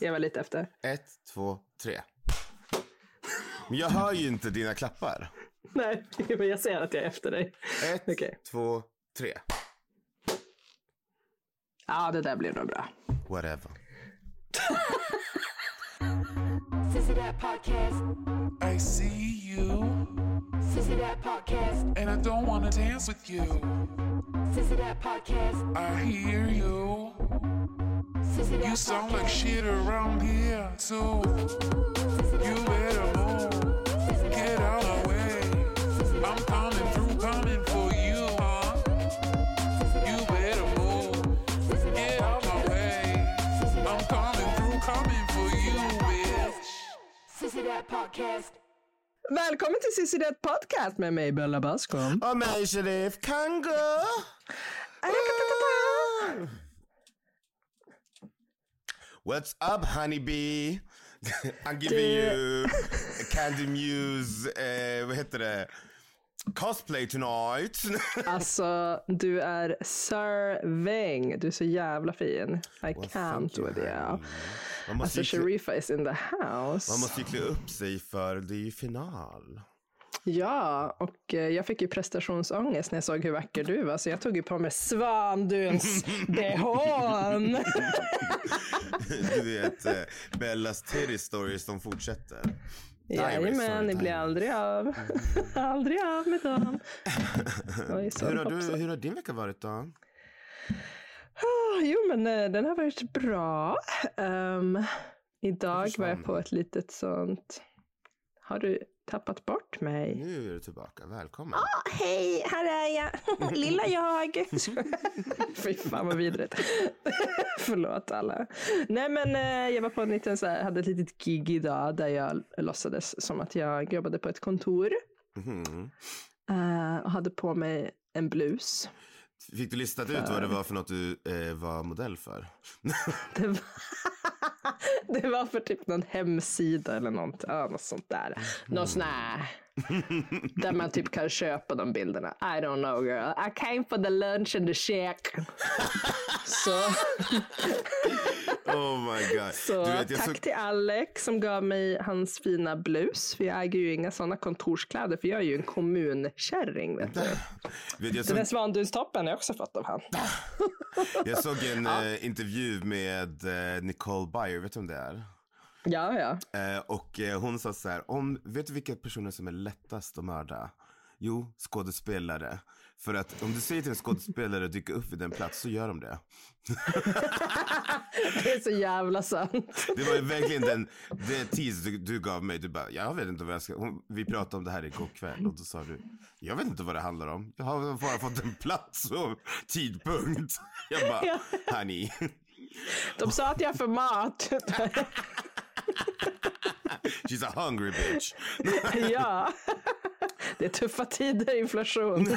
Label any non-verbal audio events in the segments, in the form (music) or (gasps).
Jag var lite efter. Ett, två, tre. Men jag hör ju inte dina klappar. Nej, (laughs) men jag ser att jag är efter dig. Ett, Okej. två, tre. Ja, det där blir nog bra. Whatever. Sissy That Podcast. I see you, Sissy That Podcast. and I don't wanna dance with you. Sissy That Podcast. I hear you. Sissy That You sound like shit around here, too. You better move. Get out of the way. I'm coming through, coming for you, huh? You better move. Get out my way. I'm coming through, coming for you, bitch. Sissy That Podcast. Välkommen till Cissi Det Podcast med mig Bella Bascom. Och mig, Sheriff Kango. What's up, honeybee? (laughs) I'm giving Du- you Candy Muse, eh, vad heter det? Cosplay tonight. (laughs) Alltså, du är serving. Du är så jävla fin. I Well, can't with you. Alltså, Sharifa is in the house. man måste ju klä upp sig för det är ju final. Ja, och eh, jag fick ju prestationsångest när jag såg hur vacker du var, så jag tog ju på mig Svanduns behån. Du vet, eh, Bellas titty stories, de fortsätter. Jajamän, ni blir aldrig av. (laughs) aldrig av med dem. Hur, har du, hur har din vecka varit då? Ah, Jo, men eh, den har varit bra. Ehm, idag var jag på ett litet sånt... Har du tappat bort mig? Nu är du tillbaka, välkommen. Hej, här är jag. (laughs) Lilla jag. (laughs) Fy fan vad vidrigt. (laughs) Förlåt alla. Nej men eh, jag var på en liten så här, hade ett litet gig idag där jag låtsades som att jag jobbade på ett kontor. Eh, och hade på mig en blus. Fick du listat ut vad det var för något du eh, var modell för? Det var, (laughs) det var för typ någon hemsida eller något, ja, något sånt där. Någon sån här. (laughs) Där man typ kan köpa de bilderna. I don't know girl. I came for the lunch and the check. (laughs) Så, Oh my god. så vet, jag tack såg, till Alex som gav mig hans fina blus. För jag äger ju inga sådana kontorskläder för jag är ju en kommunkärring. Vet du. vet, jag, Den här såg, svandunstoppen har jag också fått av han. jag såg en eh, intervju med eh, Nicole Byer, vet du om det är? Ja, ja. Eh, och eh, hon sa så här, om, vet du vilka personer som är lättast att mörda? Jo, skådespelare. För att om du säger till en skådespelare att dyka upp vid en plats så gör de det. (laughs) Det är så jävla sant. Det var ju verkligen den, den tease du, du gav mig. Du bara, jag vet inte vad jag ska, hon, vi pratade om det här igår kväll och då sa du, jag vet inte vad det handlar om. Jag har bara fått en plats och tidpunkt. Jag bara, honey. De sa att jag får mat. She's a hungry bitch. (laughs) ja. Det är tuffa tider, inflation. (laughs)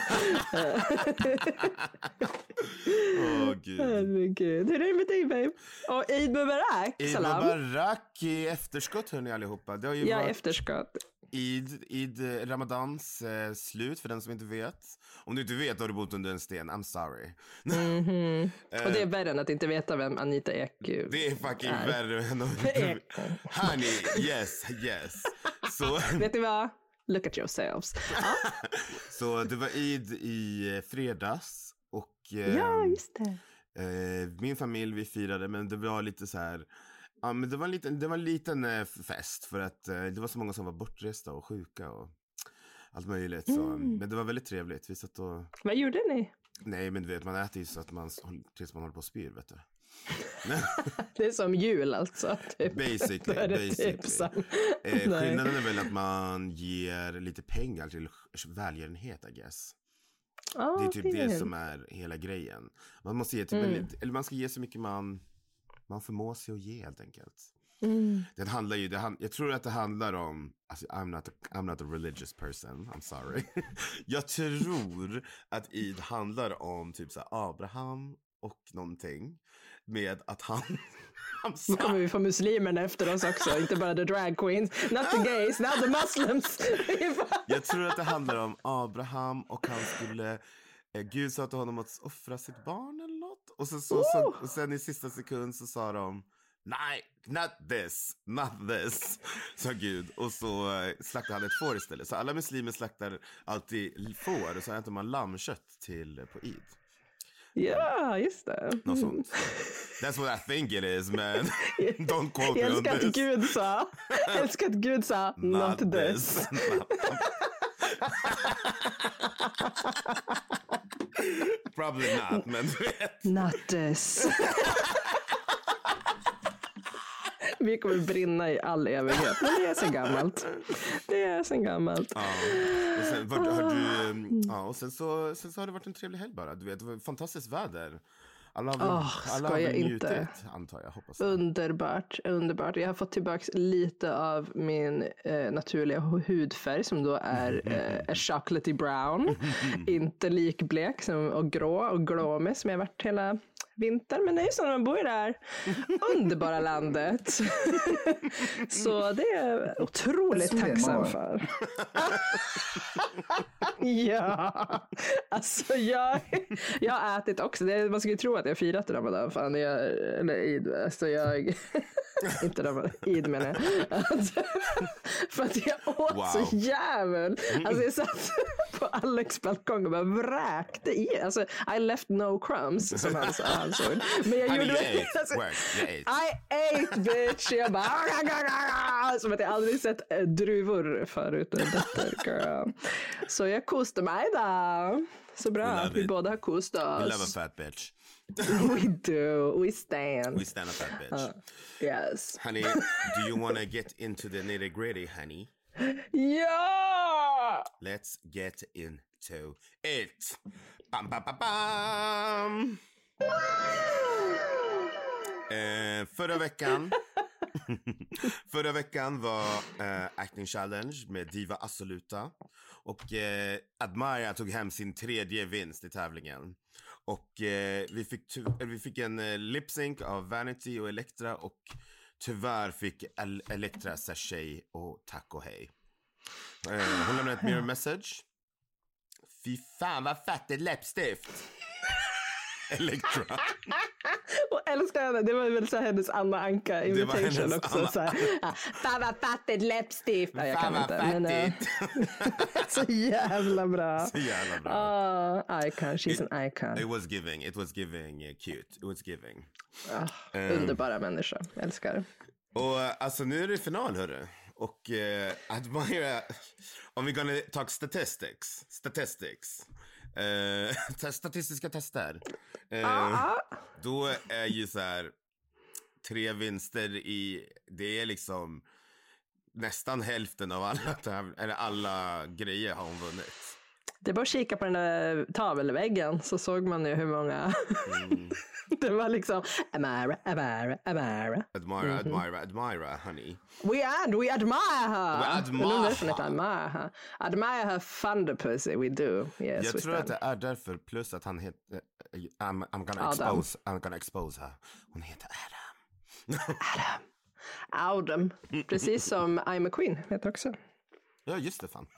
Åh gud. Herregud. Hur är det med dig babe? Och Eid Mubarak. Eid Salam. Mubarak i efterskott hörni allihopa. Det har ju Ja, varit efterskott. Eid, Eid eh, Ramadans eh, slut för den som inte vet. Om du inte vet har du bott under en sten, I'm sorry. (laughs) Och det är värre än att inte veta vem Anita Ek Eh. Det är fucking är. värre än att... (laughs) Ek. Honey, yes, yes. Så, (laughs) Vet ni vad? Look at yourselves. Så det var Eid i eh, fredags och eh, ja just det. eh, min familj vi firade men det var lite så här Ja, men det var en liten, det var en liten eh, fest för att eh, det var så många som var bortresta och sjuka och allt möjligt. Så. Mm. Men det var väldigt trevligt. Vi satt och, Vad gjorde ni? nej men du vet man äter ju så att man tills man håller på och spyr vet du. (laughs) Det är som jul alltså. Typ. Basically, (laughs) är det basically. Typ som... Eh, skillnaden är väl att man ger lite pengar till välgörenhet I guess. Ja, Det är typ det fint. som är hela grejen. Man måste ge typ Mm. väldigt, eller man ska ge så mycket man, man förmår sig att ge helt enkelt. Mm. Det handlar ju, det hand, jag tror att det handlar om, alltså, I'm, not a, I'm not a religious person, I'm sorry. (laughs) jag tror att Eid handlar om typ så Abraham och någonting. Med att (laughs) han, Nu kommer vi få muslimerna efter oss också, inte bara the drag queens. Not the gays, now the muslims. (laughs) Jag tror att det handlar om Abraham och han skulle eh, Gud sa till honom att offra sitt barn eller något. Och, så, så, så, och sen i sista sekund så sa de nej, not this, not this, (laughs) sa Gud. Och så eh, slaktade han ett får istället. Så alla muslimer slaktar alltid får och så äter man lammkött till på Eid. Ja, just det. Något sånt. That's what I think it is man. (laughs) Don't quote Jag me on älskar att this. Gud sa, (laughs) jag älskar att Gud sa, not, this. Probably not, men du vet. Not this. Vi kommer brinna i all evighet. Men det är så gammalt. Det är så gammalt. Ja. Och sen, var, har du, ja, och sen, så, sen så har det varit en trevlig helg bara. Du vet, det var fantastiskt väder. Alla har Åh, alla har väl inte. njutit, antar jag. Hoppas jag. Underbart, underbart. Jag har fått tillbaka lite av min eh, naturliga hu- hudfärg som då är eh, chocolatey brown. (laughs) Inte likblek som, och grå och glåmig som jag varit hela vintern. Men det är ju så när man bor i det här underbara landet. (laughs) så det är jag otroligt är tacksam för. (laughs) ja, alltså jag, jag har ätit också. Det, man skulle tro att jag firat Ramadan. Fan, jag, eller. Alltså jag, (laughs) inte Eid menar jag. Alltså, (laughs) för att jag åt Wow. så jävel. Alltså jag satt på Alex balkong och bara vräkte i. Alltså I left no crumbs som han sa. han såg. Men jag Honey, gjorde you ate. (laughs) alltså, Work, you ate. I ate bitch! Jag bara som att jag aldrig sett eh, druvor förut. Detta, girl. Så jag kostade mig då. Så bra att vi it. båda har kostat We love a oss. fat bitch. (laughs) We (laughs) do, we stand. We stand a fat bitch. Yes. Honey, do you want to get into the nitty gritty, honey? Ja! Let's get into it. Bam, bam, bam, bam. (gasps) Eh, förra veckan (laughs) Förra veckan var eh, Acting Challenge med Diva Assoluta. Och eh, Admira tog hem sin tredje vinst i tävlingen. Och eh, vi, fick vi fick en eh, lip sync av Vanity och Elektra och tyvärr fick El- Elektra tjej och tack och hej. Eh, hon lämnade ett mirror message. Fy fan vad fett ett läppstift. Elektra. (laughs) Och älskar henne. Det var väl så hennes Anna Anka invitation också. Anna- Så här, ja, Fan vad fattigt läppstift. Ja, jag kan inte. Men, eh, fattigt. (laughs) så jävla bra. (laughs) Så jävla bra. Ah, icon, she's an icon. It was giving, it was giving uh, cute. It was giving. Ah, Ehm. underbara människa. Älskar. Och eh, alltså nu är det final hörru. Och uh, Admira, om vi gonna talk statistics, statistics. Eh, (laughs) te- statistiska tester. Eh, Ah, Då är ju så här tre vinster i, det är liksom nästan hälften av alla, eller alla grejer har hon vunnit. Det är bara att kika på den där tavelväggen så såg man ju hur många. Mm. (laughs) det var liksom Amara, Amara, Amara. Admira, Admira, Admira, honey. We ad, we admire her. We admire inte admire her. Admire her thunderpussy, we do. Yes, Jag we tror att stand. det är därför, plus att han heter, eh, I'm, I'm gonna Adam. expose, I'm gonna expose her. Hon heter Adam. (laughs) Adam. Precis som I'm a Queen heter också. Ja, just det fan. (laughs)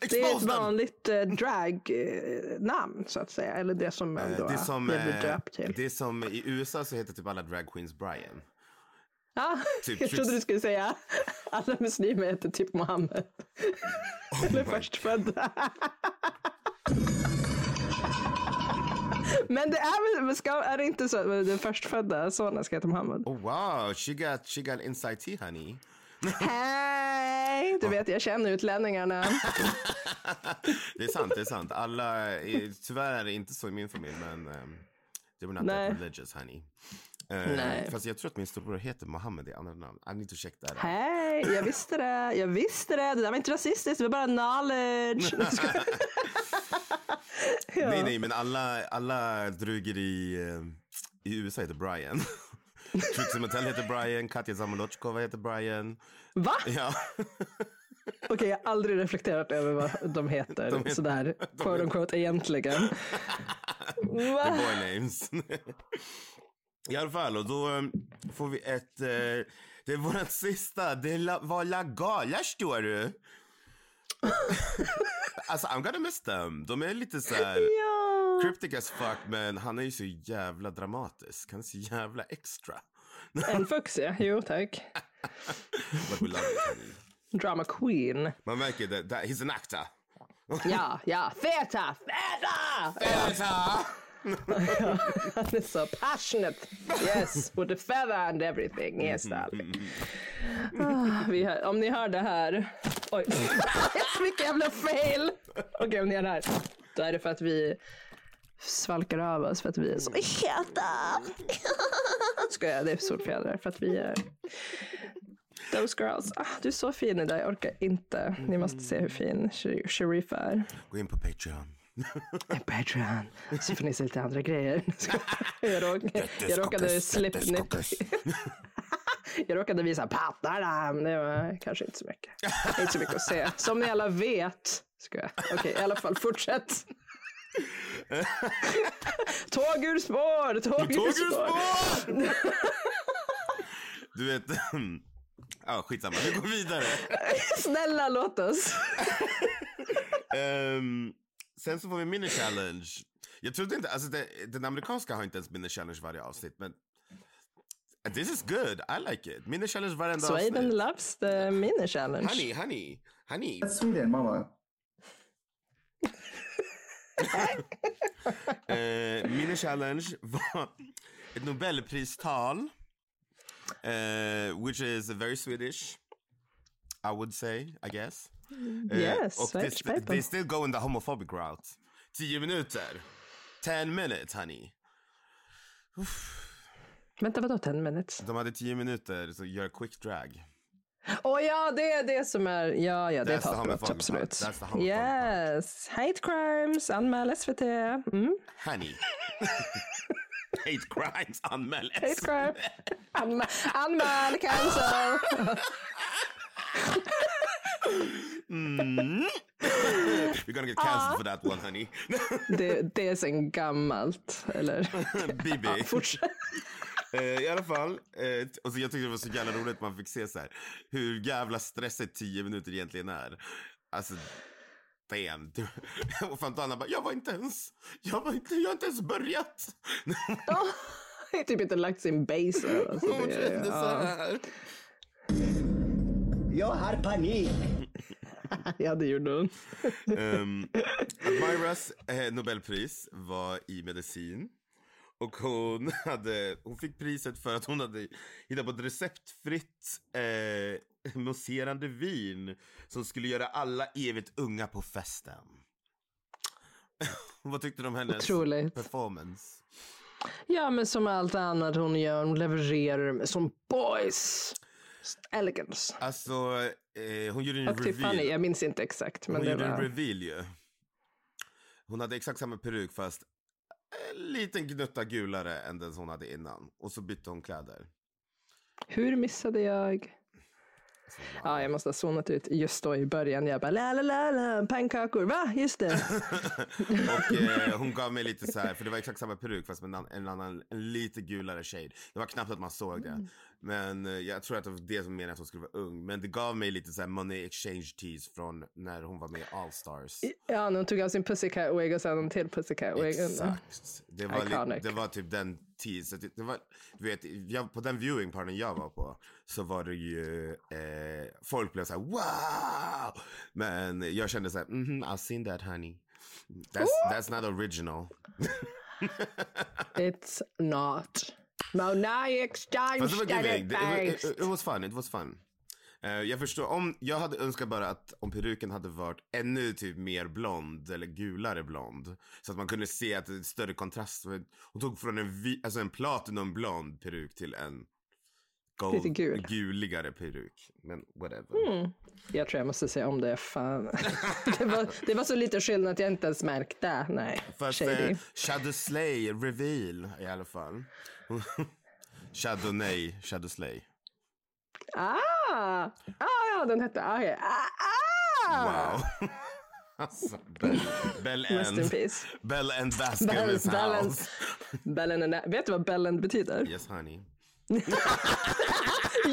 Det är ett vanligt eh, dragnamn så att säga. Eller det som man Eh, då Det som, blev eh, döpt till. det som i USA så heter typ alla drag queens Brian. Ja, typ jag trodde du skulle säga alla muslimer heter typ Mohammed. (laughs) Eller my- förstfödda. (laughs) Men det är väl, ska, är det inte så att den förstfödda sonen ska heta Mohammed? Oh wow, she got, she got inside tea honey. Hej! Du vet, jag känner utlänningarna. (laughs) det är sant, det är sant. Alla, tyvärr är det inte så i min familj men um, they were not Nej. that religious honey. Nej. Fast jag tror att min storebror heter Mohammed i andra namn. I need to check that out. Hej, jag visste det. Jag visste det. Det där var inte rasistiskt, det var bara knowledge. (laughs) ja. Nej, nej, men alla, alla druger i, eh, i USA heter Brian. Trixie Mattel heter Brian, Katja Zamolotjkova heter Brian. Va? Ja, (laughs) Okej, jag har aldrig reflekterat över vad de heter, (laughs) De heter- sådär, quote unquote, egentligen. (laughs) the boy names. I alla fall, och då eh, får vi ett... Eh, det är vårt sista, det la, var La Gala, står du. (laughs) alltså, I'm gonna miss them. De är lite så här... (laughs) Ja. Cryptic as fuck, men han är ju så jävla dramatisk. Han är så jävla extra. (laughs) En fuxia, jo tack. But we love it. Drama queen. Man märker det, that, he's an actor. Ja, ja, feta, feta! Feta! Han är så passionate. Yes, with the feather and everything. Yes, darling. Ah, om ni hör det här. Oj, vilken jävla fail. Okej, om ni det här. Då är det för att vi svalkar av oss för att vi är så heta. Ska jag, det är solfjädrar för att vi är those girls. Ah, du är så fin idag, jag orkar inte. Ni måste se hur fin Sheriff är. Gå in på Patreon. En Patreon. Så får ni se lite andra grejer. Jag, (laughs) råk, jag råkade slip Skockes. Jag råkade visa pattarna. men Det var kanske inte så mycket. Inte så mycket att se. Som ni alla vet. Ska jag. Okej, i alla fall fortsätt. Tåg ur spår! Tåg Tåg ur spår! Du vet, ja skitsamma, vi går vidare. Snälla låt oss. Ehm, sen så får vi mini challenge. Jag trodde inte, alltså det, den amerikanska har inte ens mini challenge varje avsnitt men this is good, I like it. Mini challenge varenda Sweden avsnitt. loves the mini challenge. Honey, honey, honey. That's Sweden, mama. (laughs) Eh, mini challenge var ett nobelpristal. eh, which is very Swedish. I would say, I guess. Eh, Yes, och Swedish they, people. they still go in the homophobic route. Tio minuter. Ten minutes, honey. Vänta, vadå 10 minutes? De hade tio minuter, så gör quick drag. Åh ja, det är det som är, ja, ja, det är hatbrott, absolut. Yes, hate crimes, anmäl SVT. Mm. Honey. (laughs) Hate crimes, anmäl Hate crime. Anmäl, anmäl, cancel. Mm. You're gonna get cancelled for that one, honey. (laughs) Det, det är sen gammalt, eller? (laughs) Bibi. Fortsätt. Eh, I alla fall, eh, och så jag tyckte det var så jävla roligt att man fick se så här, hur jävla stressigt tio minuter egentligen är. Alltså, damn. Du- (laughs) Och Fontana bara, jag var inte ens, jag var inte, jag har inte ens börjat. (laughs) Jag har typ inte lagt sin base. Alltså, Hon det, kände så ja. här. Jag har panik. (laughs) ja, det gjorde hon. Um, Admiras eh, Nobelpris var i medicin. Och hon, (laughs) hade, hon fick priset för att hon hade hittat på ett receptfritt eh, mousserande vin som skulle göra alla evigt unga på festen. (laughs) Vad tyckte du om hennes Otroligt. performance? Ja, men som allt annat hon gör, hon levererar som boys. Elegance. Alltså, eh, hon gjorde en Och Tiffany, reveal. jag minns inte exakt. Men Hon gjorde en var... reveal ju. Hon hade exakt samma peruk fast en liten gnutta gulare än den hon hade innan. Och så bytte hon kläder. Hur missade jag? Ja, jag måste ha zonat ut just då i början. Jag bara la la la la, pannkakor, va? Just det. (laughs) Och eh, hon gav mig lite så här, för det var exakt samma peruk fast med en, annan- en annan, en lite gulare shade. Det var knappt att man såg det. Men eh, jag tror att det var det som menade att hon skulle vara ung. Men det gav mig lite så money exchange tease från när hon var med i All Stars. Ja, när hon tog av sin pussycat wig och sen en till pussycat wig. Exakt. Det var, Iconic. det var typ den tease. Det, var, du vet, jag, på den viewingparten jag var på så var det ju, eh, folk blev så här wow! Men jag kände så här, mhm, I've seen that honey. That's, that's not original. (laughs) It's not. That giving. it Det, it, it, was fun, it was fun. Eh, jag förstår, om, jag hade önskat bara att om peruken hade varit ännu typ mer blond eller gulare blond. Så att man kunde se att det är större kontrast. Hon tog från en, vi, alltså en platinum blond peruk till en gold, Lite gul. guligare peruk. Men whatever. Mm. Jag tror jag måste säga om det. Fan. (laughs) det, var, det var så lite skillnad att jag inte ens märkte. Nej, Fast eh, Shadow Slay reveal i alla fall. (laughs) Shadow nej, Shadow Slay. Ah! ah, ja, den hette... Ah, ja. ah, ah! Wow. (laughs) alltså, Bell, Bell End. Bell End Bell, Baskervilles Bellen, house. Bellen and, vet du vad Bellen betyder? Yes honey.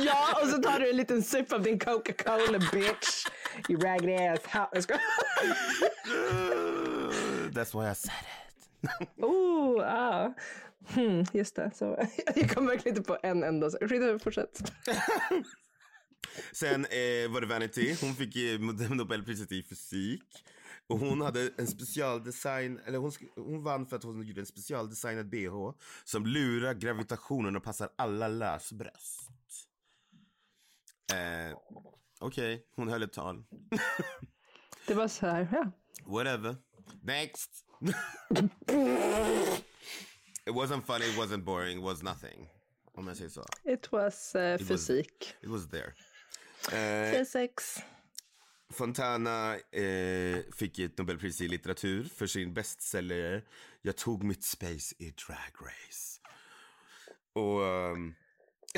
Ja, och så tar du en liten sipp av din Coca-Cola bitch. You raggedy ass. Uh, that's why I said it. Oh, ah. Hmm, just det. Så, (laughs) jag kom verkligen inte på en enda. Skit fortsätt. (laughs) Sen eh, var det Vanity. Hon fick eh, Nobelpriset i fysik. Och hon hade en specialdesign, eller hon, hon vann för att hon gjorde en specialdesignad bh som lurar gravitationen och passar alla lösbröst. Eh, Okej, hon höll ett tal. Det var så här, ja. Whatever. Next. it wasn't funny, it wasn't boring, it was nothing. Om jag säger så. It was eh, was- fysik. It was there. Eh, Physics. Fontana eh, fick ett Nobelpris i litteratur för sin bestseller Jag tog mitt space i Drag Race. Och ehm,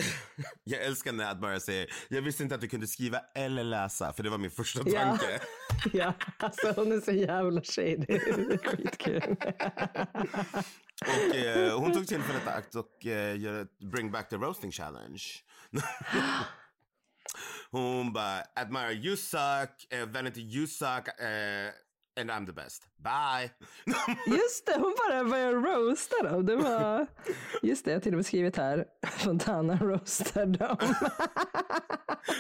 (laughs) jag älskar när Admira säger Jag visste inte att du kunde skriva eller läsa för det var min första Ja. tanke. (laughs) Ja, alltså hon är så jävla shady. Det är skitkul. (laughs) Och eh, hon tog tillfället akt och eh, göra ett Bring back the roasting challenge. (gasps) hon bara Admire you suck, eh, Vanity you suck eh, and I'm the best. Bye. (laughs) Just det, hon bara började roasta dem. Det var, (laughs) just det, jag har till och med skrivit här. (laughs) Fontana roastar dem.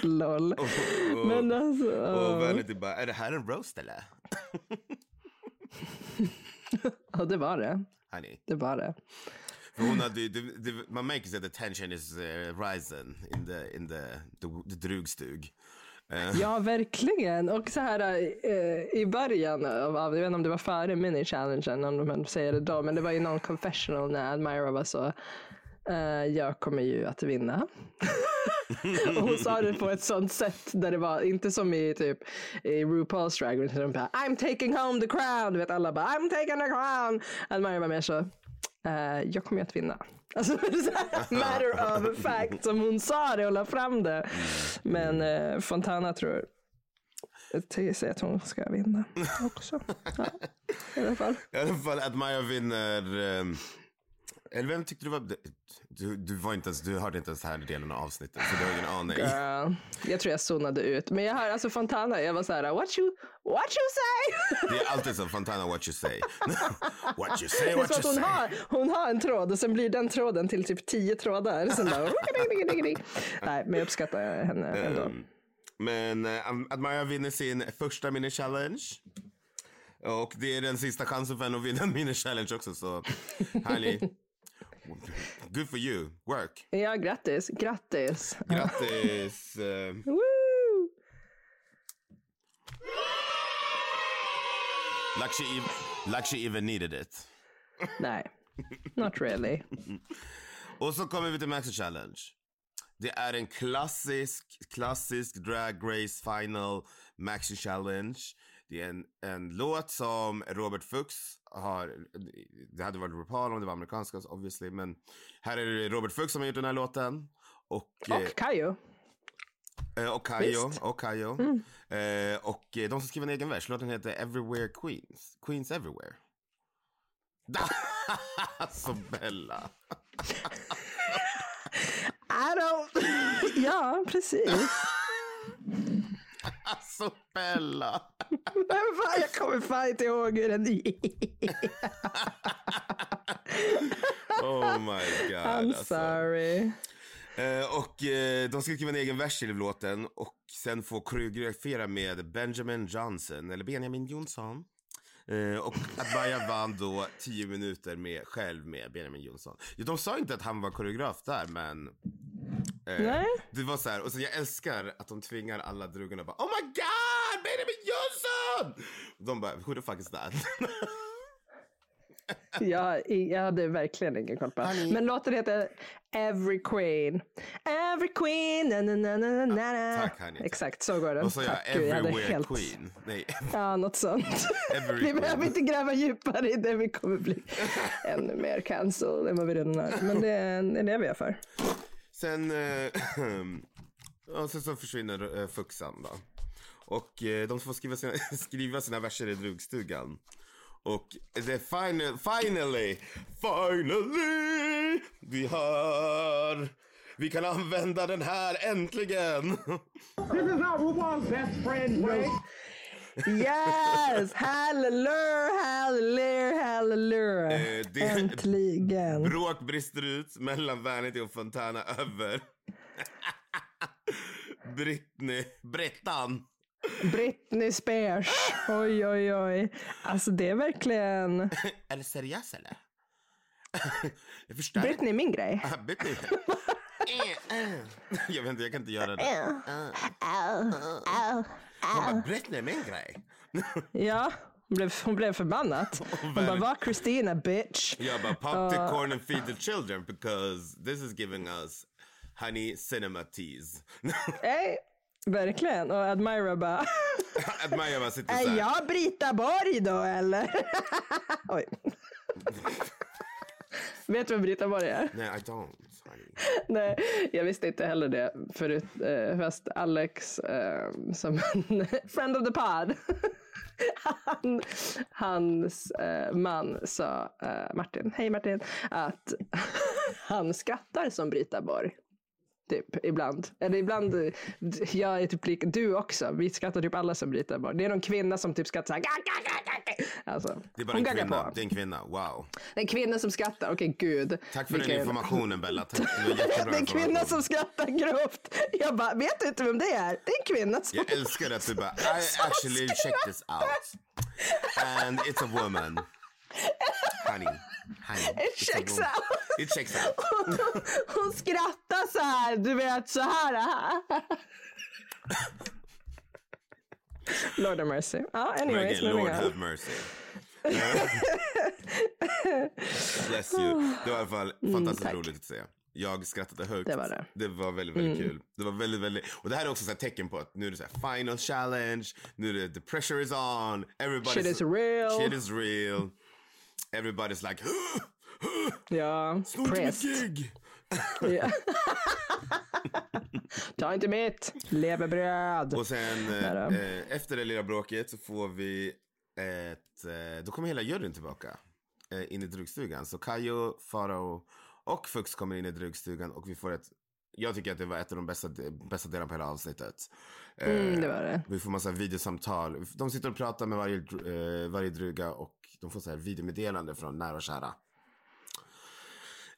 Lol. Och, och, Men alltså. och Vanity bara, är det här en roast eller? Ja, det var det. Honey. Det var det. Hon hade, det, det, man märker att the tension is uh, rising in the, in the, the, the drugstug. Eh. Ja, verkligen. Och så här eh, i början av, jag vet inte om det var före mini-challengen, om man säger det då, men det var ju någon confessional när Admira var så, eh, jag kommer ju att vinna. (laughs) och hon sa det på ett sånt sätt där det var inte som i typ i RuPaul's Drag Race, de bara I'm taking home the crown, du vet alla bara I'm taking the crown. Admira var mer så, eh, jag kommer ju att vinna. Alltså (laughs) matter of (laughs) fact som hon sa det och la fram det. Men eh, Fontana tror jag säger att hon ska vinna också. (laughs) Ja, I alla fall. I alla fall Admire vinner. ehm, eller vem tyckte du var... Du, du var inte ens, du hörde inte ens här delen av avsnittet så du har ingen (laughs) aning. Uh, jag tror jag zonade ut. Men jag hör alltså Fontana, jag var så här, what you, what you say? Det är alltid så, Fontana what you say. (laughs) what you say, what you hon say. har, hon har en tråd och sen blir den tråden till typ tio trådar. Sen bara, Nej, men jag uppskattar henne ändå. Ehm, Men eh, Admire vinner sin första mini-challenge. Och det är den sista chansen för henne att vinna en mini-challenge också. Så härlig. (laughs) Good for you. Work. Ja, grattis. Grattis. Grattis. (laughs) Woo! like, she, ev- like she even needed it. Nej, not really. (laughs) Och så kommer vi till Maxi Challenge. Det är en klassisk, klassisk Drag Race Final Maxi Challenge. Det är en, en låt som Robert Fuchs har, det hade varit RuPaul om det var amerikanska obviously, men här är det Robert Fuchs som har gjort den här låten. Och, Och Kayo. eh, och Kayo, och Kayo. Eh, och eh, de som skriver en egen vers, låten heter Everywhere Queens, Queens Everywhere. (laughs) Så Bella. (laughs) I don't... (laughs) ja, precis. Alltså Bella. Men (laughs) fan, jag kommer fan inte ihåg hur den gick. Oh my (laughs) god. I'm alltså. sorry. Eh, och eh, de ska skriva en egen vers till låten och sen få koreografera med Benjamin Johnson, eller Benjamin Jonsson. Eh, och Adbaya vann då 10 minuter med, själv med Benjamin Jonsson. De sa inte att han var koreograf där, men... eh, Nej. Det var så här, och så jag älskar att de tvingar alla drugarna bara Oh my god, Benjamin Jonsson! De bara, who the fuck is that? (laughs) Jag, jag hade verkligen ingen koll på Honey. Men låten heter Every Queen. Every Queen. Na, na, na, na, na, na. tack, honey. Exakt, så går den. och så jag Everywhere helt- Queen. Nej, Ja, något sånt. Vi behöver inte gräva djupare i det. Vi kommer bli ännu mer cancelled än vad vi redan är. Men det är det lever jag för. Sen, eh, (clears throat) och sen så försvinner eh, Fuxan då. Och eh, de får skriva sina, (laughs) skriva sina verser i drugstugan. Och det final, finally, finally, vi har, vi kan använda den här äntligen. This is how RuPaul's best friend roast. Yes! Hallelujah, hallelujah, hallelujah. Eh, det- Äntligen. Bråk brister ut mellan Vanity och Fontana över (laughs) Britney, Brittan. Britney Spears. Oj, oj, oj. Alltså det är verkligen... (laughs) Är det seriöst eller? (laughs) jag förstår Britney är min grej. (laughs) Ah, Britney. Jag vet inte, jag kan inte göra det. Hon bara, Britney är min grej. Ja, hon blev, hon blev förbannad. Hon bara, var Christina bitch? Jag bara, pop the corn and feed the children because this is giving us honey cinema teas. Verkligen. Och Admira bara, (laughs) Maja bara sitter så är här. jag Brita Borg då eller? (laughs) Oj. Vet du vem Brita Borg är? Nej, I don't. Nej, jag visste inte heller det förut. Eh, fast Alex, eh, som en (laughs) friend of the pod, han, hans eh, man sa, eh, Martin, hej Martin, att han skrattar som Brita Borg. Typ ibland. Eller ibland, jag är typ lik, du också. Vi skrattar typ alla som Brita Borg. Det är någon kvinna som typ skrattar såhär. Alltså, Det är bara en kvinna. på. Det är en kvinna. Wow. Det är en kvinna som skrattar. Okej, gud. Tack för den Vilken- informationen Bella. Tack. Det är en kvinna som skrattar grovt. Jag bara, vet du inte vem det är? Det är en kvinna som... Jag älskar att du bara, I actually checked this out. And it's a woman. Honey. Honey. It checks out. It checks out. (laughs) Hon skrattar så här, du vet så här. (laughs) Lord of mercy. Ja, anyways, Verkligen, moving Lord on. have mercy. (laughs) Bless you. Det var i alla fall fantastiskt tack. roligt att se. Jag skrattade högt. Det var det. Mm. Det var väldigt, väldigt kul. Det var väldigt, väldigt... Och det här är också så här tecken på att nu är det så här final challenge, nu är det the pressure is on, everybody's... Shit is real. Shit is real. Everybody's like, Ja, snor inte mitt pressed. gig. (laughs) Ja. Ta inte mitt levebröd. Och sen eh, eh, efter det lilla bråket så får vi ett, eh, då kommer hela juryn tillbaka eh, in i drugstugan. Så Kayo, Farao och Fux kommer in i drugstugan och vi får ett, jag tycker att det var ett av de bästa, bästa delarna på hela avsnittet. Eh, Mm, det var det. Vi får massa videosamtal. De sitter och pratar med varje, eh, varje druga och de får så här videomeddelande från nära och kära.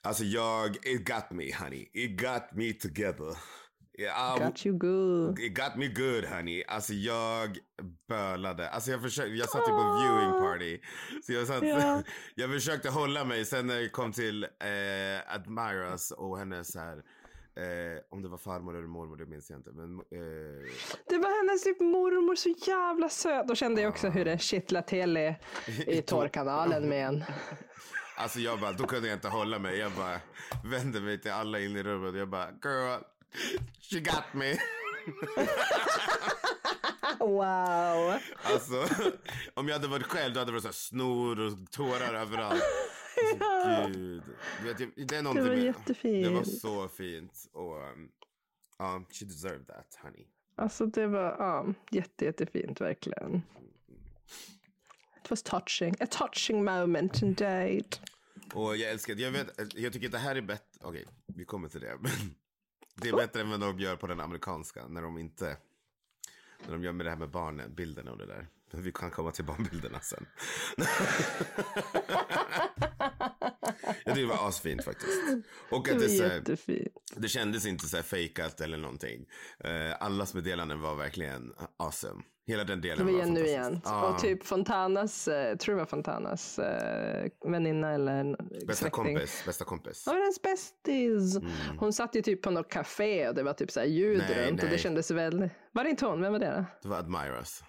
Alltså jag, it got me honey. It got me together. Yeah, I- Got you good. It got me good honey. Alltså jag bölade. Alltså jag försökte, jag satt ju på viewing party. Så jag satt, Ja. (laughs) jag försökte hålla mig. Sen när jag kom till eh, Admiras och hennes så här, eh, om det var farmor eller mormor det minns jag inte. Men eh, Det var hennes typ mormor så jävla söt. Då kände jag också hur det kittlade till i, i (laughs) tårkanalen med en. (laughs) alltså jag bara, då kunde jag inte hålla mig. Jag bara vände mig till alla in i rummet. Jag bara, girl, she got me. (laughs) Wow. Alltså, om jag hade varit själv då hade det varit så här snor och tårar överallt. Alltså, (laughs) Gud. Vet, jag- det, är någonting var jättefint. Det var så fint. Och um, ja, she deserved that, honey. Alltså det var ja, jätte, jättefint verkligen. It was touching. A touching moment indeed. Och jag älskar jag vet, jag tycker att det här är bättre, okej, vi kommer till det. Det är bättre än vad de gör på den amerikanska, när de inte, när de gör med det här med barnen, bilderna och det där. Vi kan komma till barnbilderna sen. (laughs) jag tycker det var asfint faktiskt. Och Det att det, är så här- jättefint. det kändes inte så här fejkat eller någonting. Eh, allas meddelanden var verkligen awesome. Hela den Det delen var var genuint. Ja. Och typ Fontanas, eh, tror det var Fontanas eh, väninna eller Bästa släkting. kompis, bästa kompis. Ja, men ens bästis. Hon satt ju typ på något café och det var typ så här ljud Nej, runt och det nej. kändes väl... Var det inte hon? Vem var det då? Det var Admiras.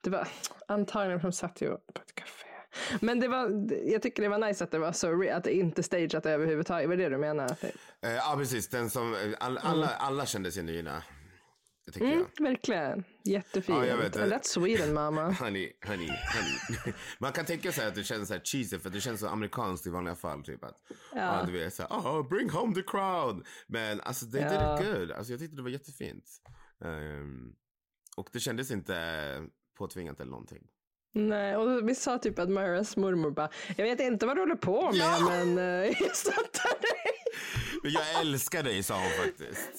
Det var antagligen de satt ju på ett café. Men det var, jag tycker det var nice att det var så att det inte stageat överhuvudtaget. Var det det du menar? Eh, ja, precis. Den som, all, alla, alla kände sig genuina. Mm, verkligen. Jättefint. Ja, jag vet. And That's Sweden mamma. jag. (laughs) Honey, honey, honey. (laughs) Man kan tänka sig att det känns så här cheesy för det känns så amerikanskt i vanliga fall. Typ att, ja. du vet, så här, oh, bring home the crowd. Men alltså, they did Ja. it good. Alltså, jag tyckte det var jättefint. Ehm, och det kändes inte påtvingat eller någonting. Nej, och vi sa typ att Myras mormor bara, jag vet inte vad du håller på med Ja! men uh, (laughs) jag stöttar dig. Men jag älskar dig, sa hon faktiskt.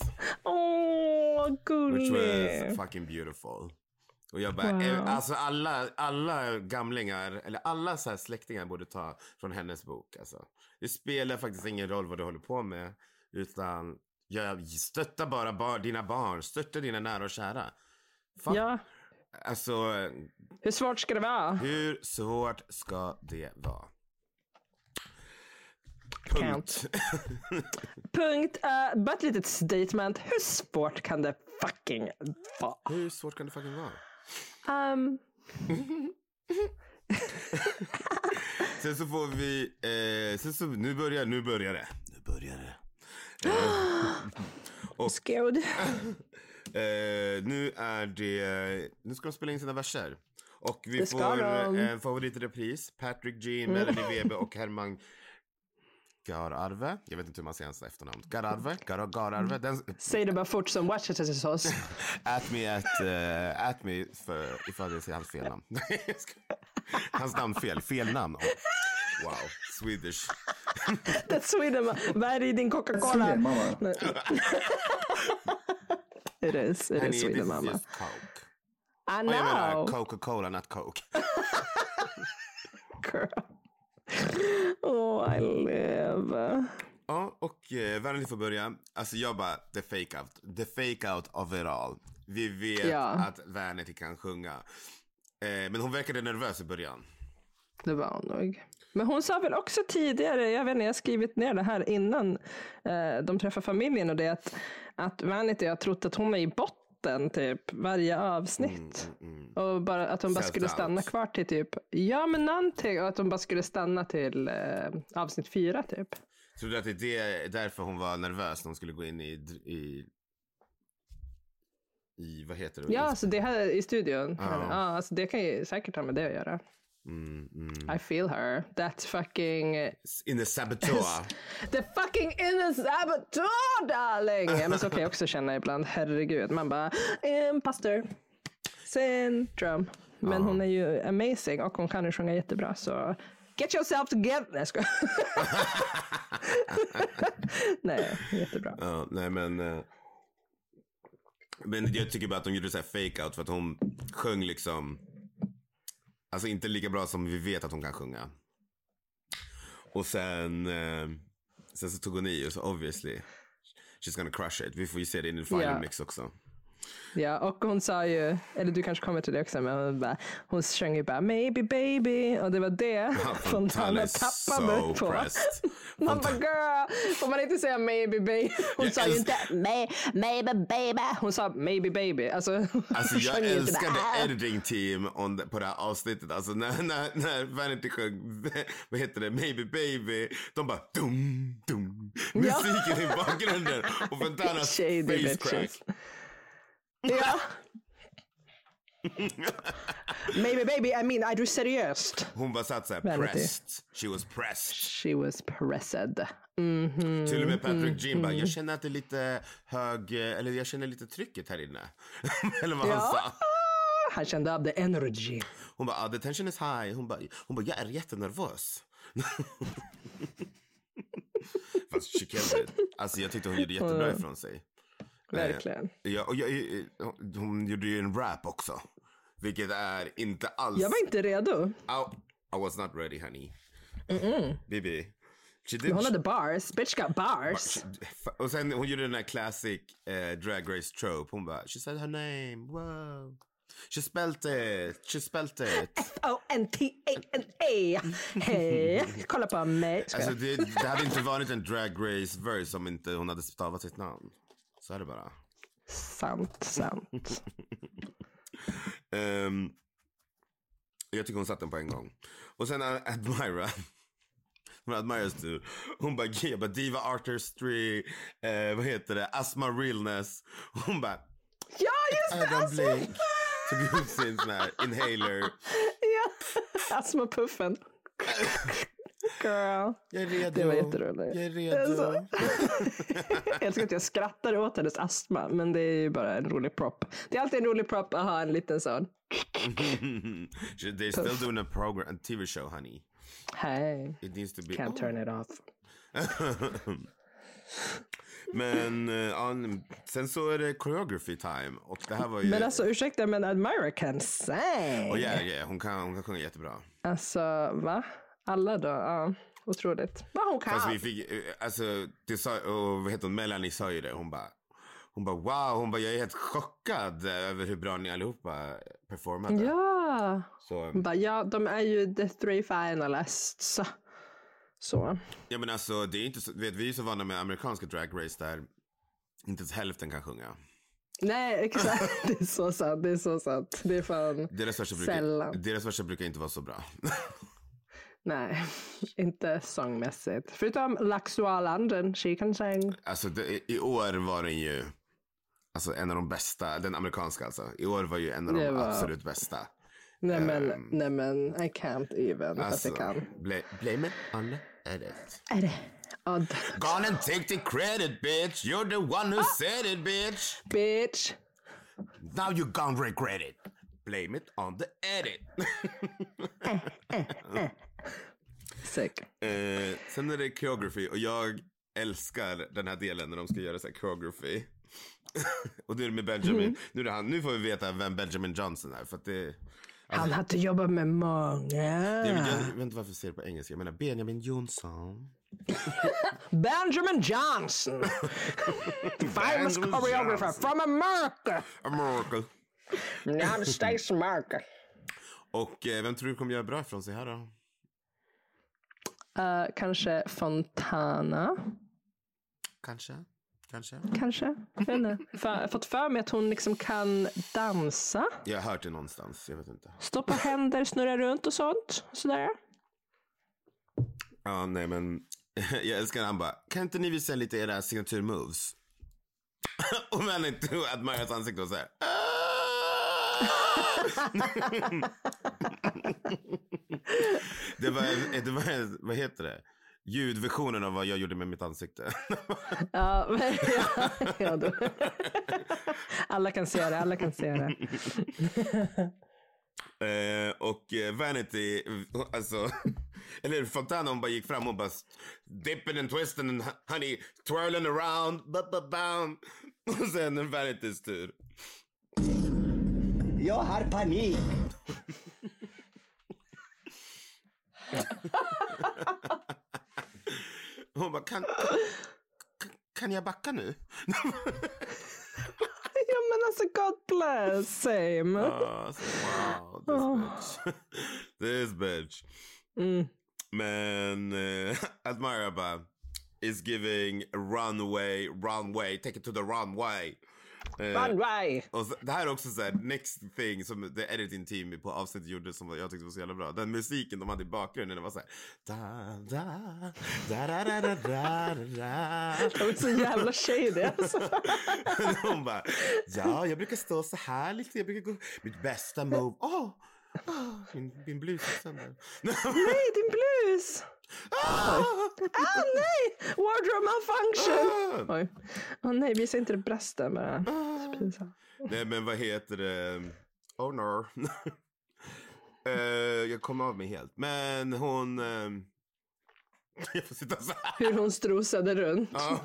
Åh, Which gullig. was fucking beautiful. Och jag bara, Wow. eh, alltså alla, alla gamlingar, eller alla så här släktingar borde ta från hennes bok. Alltså. Det spelar faktiskt ingen roll vad du håller på med, utan jag stöttar bara bar, dina barn, stötta dina nära och kära. Fuck. Ja, Alltså, hur svårt ska det vara? hur svårt ska det vara? Punkt. (laughs) Punkt. Uh, bara ett litet statement. Hur svårt kan det fucking vara? hur svårt kan det fucking vara? Um, (laughs) Sen så får vi, eh, sen så, nu börjar, nu börjar det. Nu börjar det. Eh, (gasps) skåd. (laughs) Eh, nu är det, nu ska de spela in sina verser. Och vi får de. en favorit i repris. Patrick G, Melanie Webe och Herman Gararve. Jag vet inte hur man säger hans efternamn. Gararve? Gar Gararve? Den, Säg det bara fort som Worcestersås. (laughs) at me at, uh, at me för, ifall jag säger hans fel namn. (laughs) Hans namn fel, fel namn. Oh. Wow, Swedish. That's Sweden. Vad är det i din Coca-Cola? (laughs) It is. It Honey, is this Sweden, is Coke. I Och jag menar know. Coca-Cola, not Coke. (laughs) (laughs) Girl. Oh, I live. Ja, och eh, Vanity får börja. Alltså jag bara, the fake out. The fake out of it all. Vi vet Ja. att Vanity kan sjunga. Eh, men hon verkade nervös i början. Det var hon nog. Men hon sa väl också tidigare, jag vet inte, jag har skrivit ner det här innan eh, de träffar familjen och det att, att Vanity har trott att hon är i botten typ varje avsnitt. Mm, Och bara, att hon bara skulle stanna kvar till typ, ja men någonting, och att hon bara skulle stanna till eh, avsnitt fyra typ. Tror du att det är därför hon var nervös när hon skulle gå in i, i, i vad heter det? Ja, alltså det här i studion. Ja. Ja, alltså det kan ju säkert ha med det att göra. Mm, mm. I feel her. That fucking In the saboteur. (laughs) The fucking in the saboteur darling! Ja, men så kan jag också känna ibland, herregud. Man bara, imposter syndrome. Men hon är ju amazing och hon kan ju sjunga jättebra så get yourself together. Nej, jag. (laughs) Nej, jättebra. Ja, nej men. eh, Men jag tycker bara att de gjorde så här fake out för att hon sjöng liksom. Alltså inte lika bra som vi vet att hon kan sjunga. Och sen. eh, Sen så tog hon i och så obviously. She's gonna crush it. Vi får ju se det i den final Ja. mix också. Ja, och hon sa ju, eller du kanske kommer till det också, men hon, bara, hon sjöng ju bara maybe baby och det var det Fontana (laughs) tappade so på. pressed. (laughs) Man bara girl, får man inte säga maybe baby? (laughs) Hon Jag sa ju inte may, maybe baby. Hon sa maybe baby. Alltså, Alltså jag the "Ah." editing team on på det här avsnittet. Alltså när, när, när Vanity sjöng, vad heter det, Maybe Baby. De bara dum, dum. Musiken i bakgrunden. Och Fontanas face crack. Ja. (laughs) maybe baby, I mean, är du seriöst? Hon bara satt såhär Vanity. pressed. She was pressed. She was pressed. Mhm. Till och med Patrick Jean bara, jag känner att det är lite hög, eller jag känner lite trycket här inne. (laughs) eller vad han Ja. sa. Han kände av the energy. Hon bara, ah, the tension is high. Hon bara, hon bara jag är jättenervös. (laughs) Fast she killed it. Alltså jag tyckte hon gjorde jättebra ifrån sig. Verkligen. Ja, och jag, eh, hon gjorde ju en rap också. Vilket är inte alls... Jag var inte redo. I, I was not ready honey. Bibi. She did, Men hon hade bars. Bitch got bars. och sen hon gjorde den här classic eh, drag race trope. Hon bara, she said her name, wow. She spelled it, she spelled it. O-N-T-A-N-A. Hej, kolla på mig. Alltså det, det hade inte varit en drag race verse om inte hon hade stavat sitt namn. Så är det bara. Sant, sant. (laughs) Ehm, jag tycker hon satt den på en gång. Och sen Admira. (laughs) Från Admiras tur. Hon bara, jag bara diva artistry, eh, vad heter det, astma realness. Hon bara, Ja, just det! Ögonblick. Tog ut sin sån här inhaler. (laughs) ja. Astmapuffen. Girl. Jag är redo. Det var jätteroligt. Jag är redo. (laughs) Jag älskar att jag skrattar åt hennes astma, men det är ju bara en rolig prop. Det är alltid en rolig prop att ha en liten sån. (laughs) They're still doing a program, a TV show honey. Hej, It needs to be... can't turn it off. (laughs) Men ja, sen så är det choreography time. Och det här var ju... Men alltså ursäkta men Admira kan sing. och yeah, yeah, hon, kan, hon kan sjunga jättebra. Alltså va? Alla då? Ja, otroligt. Vad hon kan. Fast vi fick, eh, alltså, det sa, och vad heter hon, Melanie sa ju det. Hon bara, hon bara wow, hon bara jag är helt chockad över hur bra ni allihopa performade. Ja. Så, Hon bara, ja, de är ju the three finalists. Så. ja men alltså det är inte så, vet, vi är så vana med amerikanska drag race där inte ens hälften kan sjunga. Nej, exakt. (laughs) Det är så sant. Det är så sant. Det är fan Deras verser brukar, sällan. deras verser brukar inte vara så bra. (laughs) Nej, (laughs) inte sångmässigt. Förutom Laxua London, she can sing. Alltså det, i år var den ju alltså, en av de bästa, den amerikanska alltså. I år var ju en av de Det var- absolut bästa. Nej men, Ehm. nej men, I can't even. Alltså, jag kan. bla, blame it on the edit. Är det? Gone and take the credit bitch. You're the one who said it bitch. bitch. Now you gonna regret it. Blame it on the edit. Sick. eh, sen är det choreography och jag älskar den här delen när de ska göra så här choreography. (laughs) och nu är det med Benjamin. Nu, är det han. nu får vi veta vem Benjamin Johnson är. För att det, Han hade jobbat med många. jag, jag vet inte varför jag säger det på engelska. Jag menar Benjamin Jonsson. (laughs) Benjamin Johnson. (laughs) Famous Benjamin choreographer Johnson. from America. America. United States America. Och eh, vem tror du kommer göra bra ifrån sig här då? Eh, kanske Fontana. Kanske. Kanske. Kanske. Jag vet inte. För, jag har fått för mig att hon liksom kan dansa. Jag har hört det någonstans. Jag vet inte. Stå på händer, snurra runt och sånt. Sådär. Ja, nej men. (laughs) Jag älskar när han bara, kan inte ni visa lite era signaturmoves? (laughs) och men inte Admiras ansikte och så här. Det var, det var, vad heter det? Ljudversionen av vad jag gjorde med mitt ansikte. Ja, men, ja, ja, då. Alla kan se det, alla kan se det. Eh, och eh, Vanity, alltså, eller Fontana hon bara gick fram och bara dipping and twisting and honey twirling around, ba, ba, bam. Och sen Vanitys tur. Jag har panik. Hon bara, kan, kan, kan jag backa nu? Ja men alltså God bless, same. Ah, så, wow, this bitch. (laughs) this bitch. Mm. Men uh, (laughs) Admira bara, is giving runway, runway, take it to the runway. Eh! Och så, det här är också så här, next thing som the editing team på avsnittet gjorde som jag tyckte var så jävla bra. Den musiken de hade i bakgrunden, det var så här. Da, da, da, da, da, da, da, da. De är så jävla shady alltså. (laughs) Hon bara, ja, jag brukar stå så här lite. Jag brukar gå, mitt bästa move. Åh, åh, min, min blus är sönder. (laughs) Nej, din blus! Ah! Ah nej! Wardrobe malfunction! Ah! Oj. Åh nej, visa inte det brösten bara. Pinsamt. Nej, men vad heter det? Oh no. (laughs) Eh, jag kom av mig helt. Men hon... ehm, (laughs) jag får sitta så här. Hur hon strosade runt. Ja.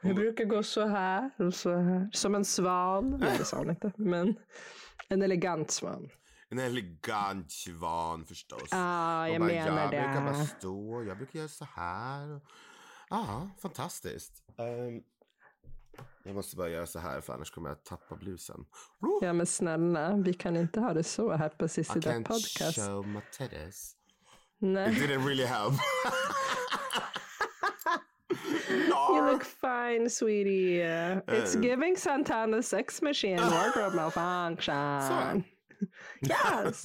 Jag brukar gå så här och så här. Som en svan. Nej, det sa hon inte. Men en elegant svan. En elegant svan förstås. Ja, jag Och bara, menar jag brukar bara det. stå, jag brukar göra så här. Ja, fantastiskt. Ehm, jag måste bara göra så här för annars kommer jag tappa blusen. Ja men snälla, vi kan inte ha det så här på I Sissy Duck can't Podcast. show my titties. It Nej, didn't really help. (laughs) you look fine sweetie. It's Eh. giving Santana sex machine wardrobe malfunction. (laughs) Yes!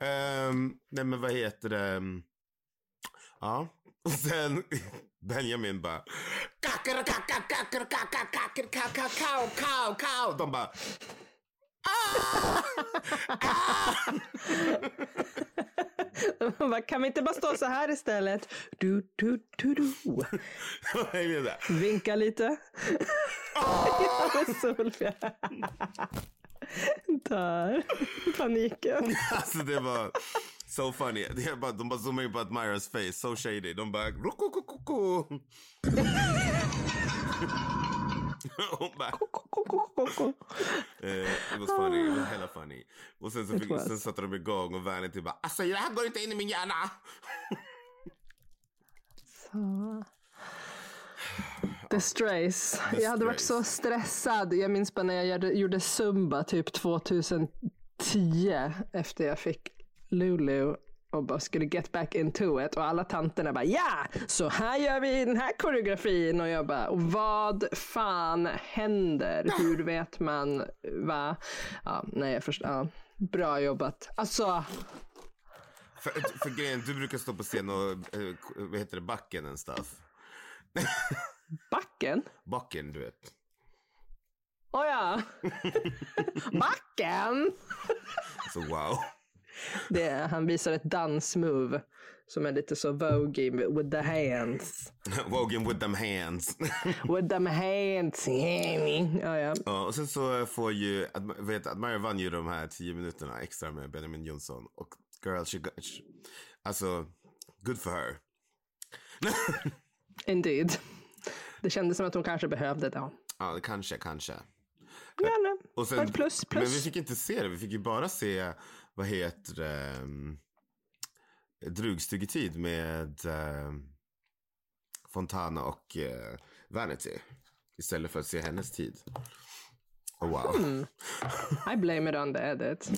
Ehm, nej men vad heter det? Ja, och (laughs) sen Benjamin bara cow. De bara ah! Ah! Kan vi inte bara stå så här istället? Du? (laughs) Vinka lite. Ja, Solfia. Dör. (laughs) Paniken. (laughs) Alltså det var so funny. Det är bara, de bara zoomar in på Admiras face, so shady. De bara. (laughs) Hon bara, eh, it was funny, it was hella funny. Och sen, så fick, sen satte de igång och Vanity bara, alltså det här går inte in i min hjärna. Så. The Strays. Jag hade varit så stressad. Jag minns bara när jag gjorde, Zumba typ 2010 efter jag fick Lulu och bara skulle get back into it och alla tanterna bara ja, så här gör vi den här koreografin och jag bara vad fan händer? Hur vet man va? Ja, nej jag förstår. Ja, bra jobbat. Alltså, För, för grejen, du brukar stå på scen och, eh, vad heter det, backen and stuff. (laughs) backen? Backen, du vet. Oh ja. (laughs) backen! Så wow. Det han visar ett dansmove som är lite så voguey with the hands. (laughs) Wogan with them hands. (laughs) With them hands. Ja, ja. ja, och sen så får ju, vet, Admire vann ju de här tio minuterna extra med Benjamin Jonsson. Och girl, she got, she, alltså, good for her. Indeed. Det kändes som att hon kanske behövde det. Ja, det kanske, kanske. Ja, nej. Och sen, Ett plus, Men vi plus. fick inte se det. Vi fick ju bara se, vad heter det, um, Drugstugetid med um, Fontana och uh, Vanity. Istället för att se hennes tid. Oh, wow. Hmm. I blame it on the edit.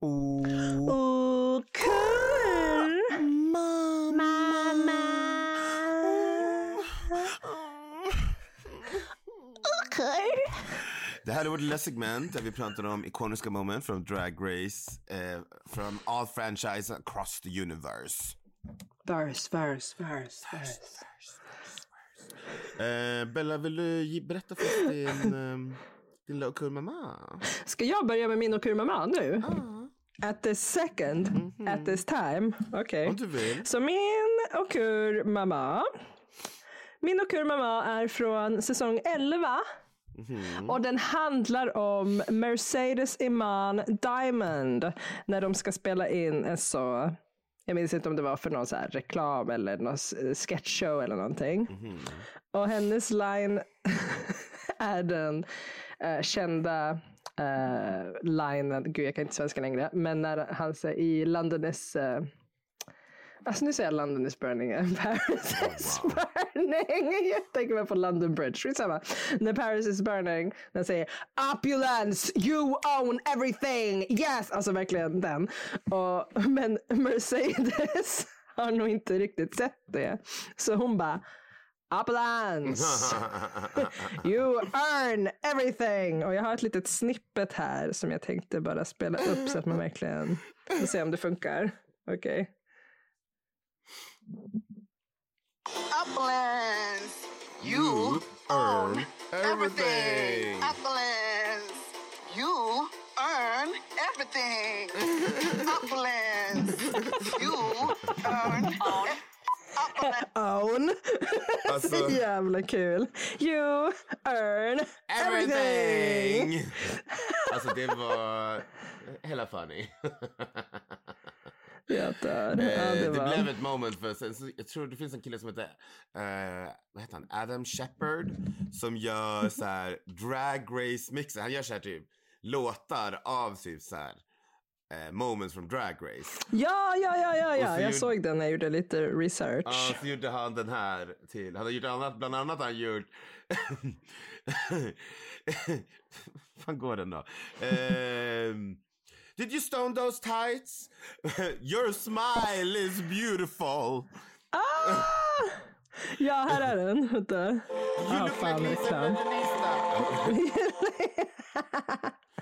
Oh, kul! Mamma! Okej. Det här är vårt lilla segment där vi pratar om ikoniska moment från Drag Race. Eh, from all franchise across the universe. Verse, verse, verse, verse. Eh, Bella, vill du ge- berätta för oss din, um, din lilla kurmamma? Ska jag börja med min och kurmamma nu? At this second, at this time. Okej. Om du vill. Så min och kurmamma. Min och kurmamma är från säsong 11. Och den handlar om Mercedes Iman Diamond. När de ska spela in en så, jag minns inte om det var för någon så här reklam eller någon sketchshow eller någonting. Och hennes line (laughs) är den eh, kända uh, linen, gud jag kan inte svenska längre, men när han säger i London is uh, Alltså nu säger jag London is burning and (laughs) Paris is burning. Jag tänker mig på London Bridge. Skitsamma. När Paris is burning. När jag säger opulence, you own everything. Yes! Alltså verkligen den. Och, men Mercedes (laughs) har nog inte riktigt sett det. Så hon bara opulence. (laughs) You earn everything! Och jag har ett litet snippet här som jag tänkte bara spela upp så att man verkligen får se om det funkar. Okej. Uplands. You earn everything. (laughs) Uplands. You earn everything. Uplands. You earn. Own. (laughs) Alltså- Jävla kul. You earn everything. Everything! Alltså det var hela funny. (laughs) Jag dör. Ja, Eh, det det var... blev ett moment för sen, så, jag tror det finns en kille som heter, eh, vad heter han, Adam Shepard som gör så här drag race mixer. Han gör så här typ låtar av typ så här eh, moments from drag race. Ja, ja, ja, ja, ja. så Jag gjorde- såg den när jag gjorde lite research. Ja, så gjorde han den här till. Han har gjort annat, bland annat han gjort... (laughs) fan går den då? Ehm, Did you stone those tights? (laughs) Your smile is beautiful. Ah! Ja, här är den. Vänta. You Ah, look fan, like Lisa reklam. Evangelista. (laughs)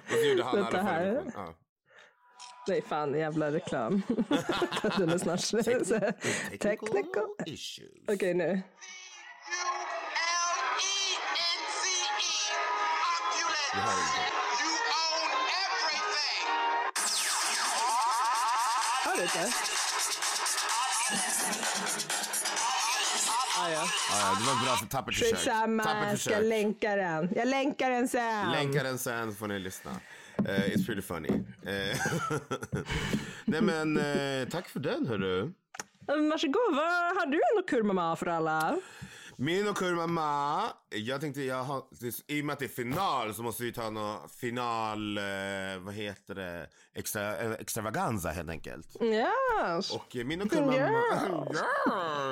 Och så gjorde han Vänta här. Nej, fan jävla reklam. (laughs) den är snart slut. Technical. issues. Okej, nu. Own everything. Hör du inte? Ah, ja. Ja, ja, det var bra för tappert försök. Skitsamma, jag ska länka den. Jag länkar den sen. Länka den sen får ni lyssna. Eh, it's pretty funny. Eh, (laughs) Nej men eh, tack för den hörru. Varsågod, vad har du en kurmama för alla? Min och Kurmama, jag tänkte jag har, i och med att det är final så måste vi ta någon final, vad heter det, extra, extravaganza helt enkelt. Yes. Och min och Kurmama,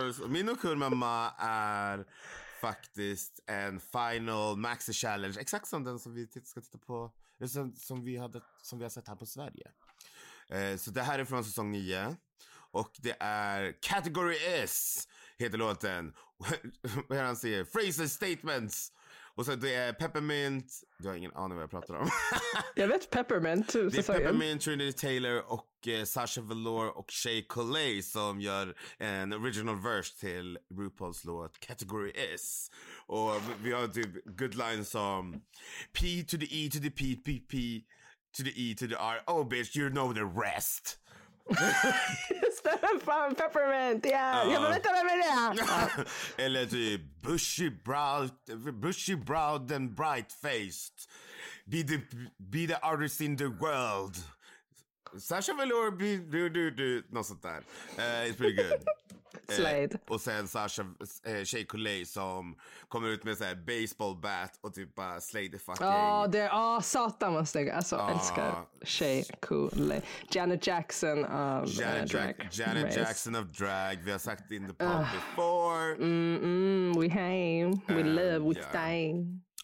yes! Och Min och Kurmama är faktiskt en final maxi challenge, exakt som den som vi ska titta på, som, som, vi, hade, som vi har sett här på Sverige. Eh, så det här är från säsong 9. Och det är Category S, heter låten. (laughs) Vad är det han säger? Fraser Statements. Och så det är Peppermint, du har ingen aning vad jag pratar om. (laughs) Jag vet Peppermint, Det är. Peppermint, Trinity Taylor och eh, Sasha Velour och Shay Collet som gör en original verse till RuPauls låt Category S. Och vi har typ good lines som P to the E to the P, P, P to the E to the R. Oh bitch, you know the rest. (laughs) Just det, fan Peppermint, yeah. Jag vill veta vem är det (laughs) Eller typ bushy browed, bushy browed and bright faced. Be the, be the artist in the world. Sasha Velour, do, do, do, något sånt där. Uh, it's pretty good. (laughs) Slade. Eh, och sen Sasha, eh, Shea Coulee som kommer ut med så här baseball bat och typ bara slay the fucking... Ja, det är, ah, satan vad snygg. Alltså, Ja. älskar Shay Coulee. Janet Jackson av eh, Janet, drag Jack, Janet race. Jackson of drag. Vi har sagt in the pub before. Mm, mm, we hang, we Eh, live, we ja. stay.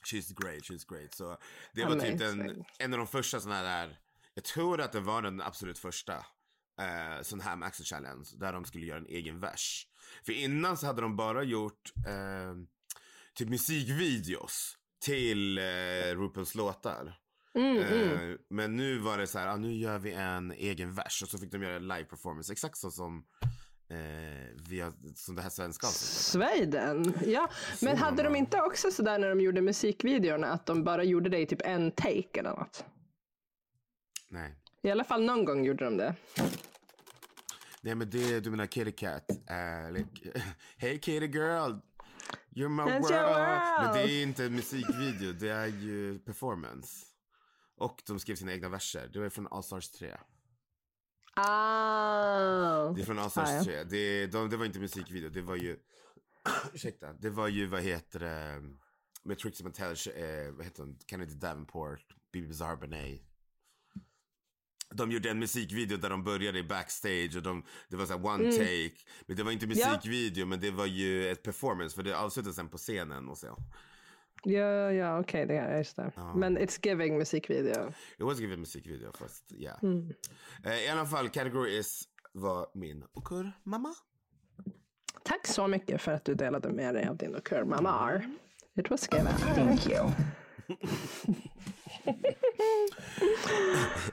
She's great, she's great. Så det var typ Amazing. en av de första såna här, jag tror att det var den absolut första eh, sån här Maxi Challenge där de skulle göra en egen vers. För innan så hade de bara gjort eh, typ musikvideos till eh, RuPaul's låtar. Mm, Eh, Men nu var det så här, ah, nu gör vi en egen vers och så fick de göra live performance exakt så som eh, vi har, som det här svenska. Sweden, ja. Men hade de inte också sådär när de gjorde musikvideorna att de bara gjorde det i typ en take eller något? Nej. I alla fall någon gång gjorde de det. Nej men det, du menar Kitty Cat. Uh, like, (laughs) hey Kitty girl. You're my world. your world. Men det är inte en musikvideo, det är ju performance. Och de skrev sina egna verser. Det var från All Stars 3. Ah. Det är från All Ah, Stars ja. 3. Det, de, det var inte musikvideo, det var ju... (coughs) ursäkta. Det var ju, vad heter det? Med Trixie Mattel, eh, vad heter hon? Kennedy Davenport, Bibi Bizarre Benet. De gjorde en musikvideo där de började i backstage och de, det var så one take. Men det var inte Mm. Ja. musikvideo men det var ju ett performance för det avslutades sen på scenen och så. Ja, ja, okej, det är just det. Men it's giving musikvideo. It was given musikvideo fast ja. Mm. Eh, I alla fall, category is var min okur mamma. Tack så mycket för att du delade med dig av din okur mamar. It was given. Thank you. (laughs)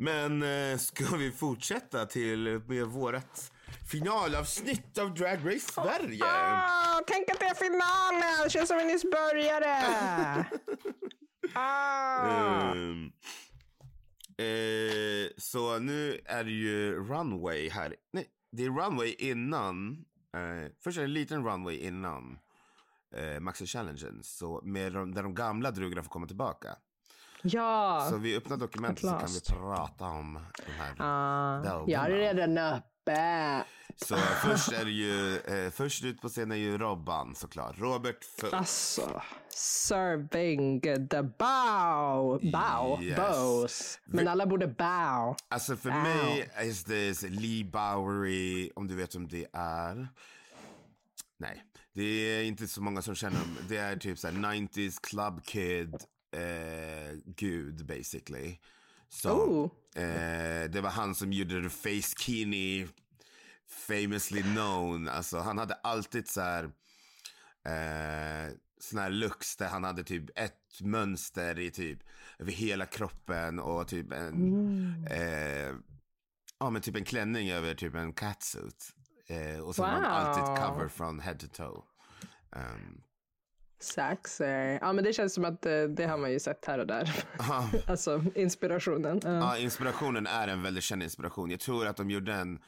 Men eh, ska vi fortsätta till med vårat finalavsnitt av Drag Race Sverige? Ah, tänk att det är finalen! Det känns som vi nyss började. (laughs) ah. Ehm, eh, så nu är det ju runway här. Nej, det är runway innan. Eh, först är det en liten runway innan eh, Maxi Challengen. Så med de, där de gamla drugarna får komma tillbaka. Ja. Så vi öppnar dokumentet så kan vi last. prata om de här. Delderna. jag är redan uppe. Så först är det ju, eh, först ut på scenen är ju Robban såklart. Robert Fuchs. Alltså, serving the bow. Bow. Yes. Bows. Men alla borde bow. Alltså för Wow. mig is this Lee Bowery, om du vet om det är. Nej, det är inte så många som känner dem. Det är typ såhär 90s club kid eh, gud basically. Så, Oh. eh, det var han som gjorde The Face Kini famously known. Alltså han hade alltid så här eh, såna här looks där han hade typ ett mönster i typ över hela kroppen och typ en eh, ja men typ en klänning över typ en catsuit. Eh, och så var han Wow. alltid cover från head to toe. Um, Sexy. Ja, men det känns som att eh, det har man ju sett här och där. aha. (laughs) alltså inspirationen. Ja. Ja, inspirationen är en väldigt känd inspiration. Jag tror att de gjorde en,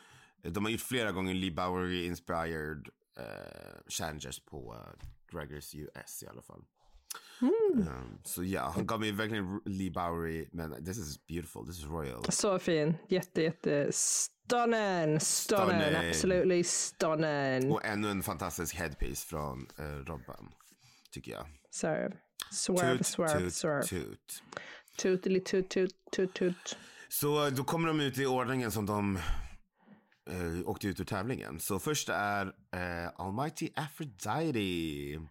de har gjort flera gånger Lee Bowery inspired uh, challenges på uh, Drag Race US i alla fall. Um, så ja, han gav mig verkligen Lee Bowery, men this is beautiful, this is royal. Så fin. Jätte, jätte. Stunning. Stunning. Absolutely stunning. Och ännu en fantastisk headpiece från uh, Robban, tycker jag. Swerve. Swerve, Toot, swerve, toot, swerve. toot. Toot, toot, toot, toot. Så eh, då kommer de ut i ordningen som de eh, åkte ut ur tävlingen. Så första är eh, Almighty Aphrodite.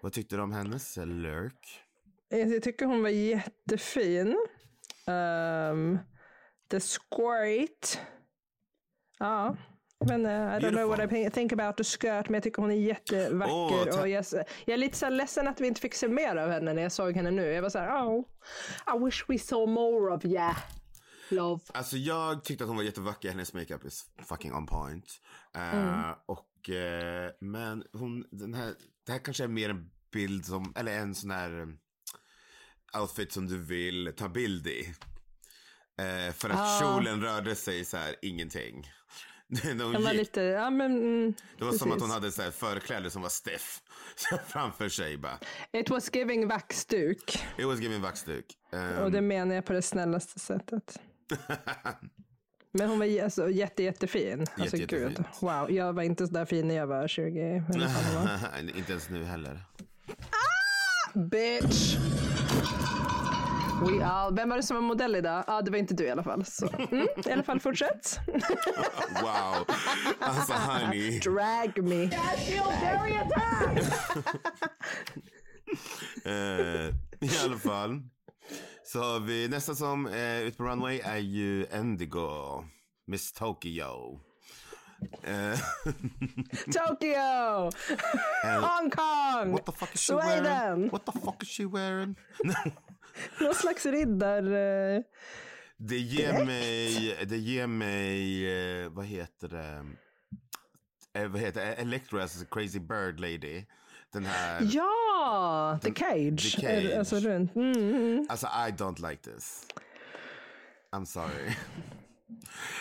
Vad tyckte du om hennes eh, lurk? Jag tycker hon var jättefin. Um, the squirt. Ja. Men uh, I don't know what I think about the skirt, men jag tycker hon är jättevacker. Ta- och jag, jag är lite så ledsen att vi inte fick se mer av henne när jag såg henne nu. Jag var så här, oh, I wish we saw more of ya, love. Alltså jag tyckte att hon var jättevacker. Hennes makeup is fucking on point. Eh, och, eh, men hon, den här, det här kanske är mer en bild som, eller en sån här outfit som du vill ta bild i. För att kjolen rörde sig så här, ingenting. (laughs) Hon Den var gick, lite, ja men. Mm, det var som att precis. hon hade så här förkläde som var stiff (laughs) framför sig bara. It was giving vaxduk. It was giving vaxduk. Um, Och det menar jag på det snällaste sättet. (laughs) Men hon var alltså, jätte, jättefin. Alltså Jätte, gud. jättefint. Wow, jag var inte så där fin när jag var 20. eller vad fan det var. Inte ens nu heller. Bitch! We all... Vem var det som var modell idag? Ja, det var inte du i alla fall. Så. Mm, I alla fall, fortsätt. (laughs) Wow. Alltså honey. Drag me. Eh, I alla fall. Så har vi nästa som är ute på runway är ju Indigo. Miss Tokyo. Eh, (laughs) Tokyo! Hong Kong! what the fuck is she wearing? Sweden! What the fuck is she wearing? (laughs) (laughs) Någon slags riddar... eh, Det ger mig, det ger mig, eh, vad heter det? Eh, vad heter det? Electras Crazy Bird Lady. Den här. Ja! The Cage. The Cage. Alltså runt. Mm, mm. Alltså I don't like this. I'm sorry. (laughs)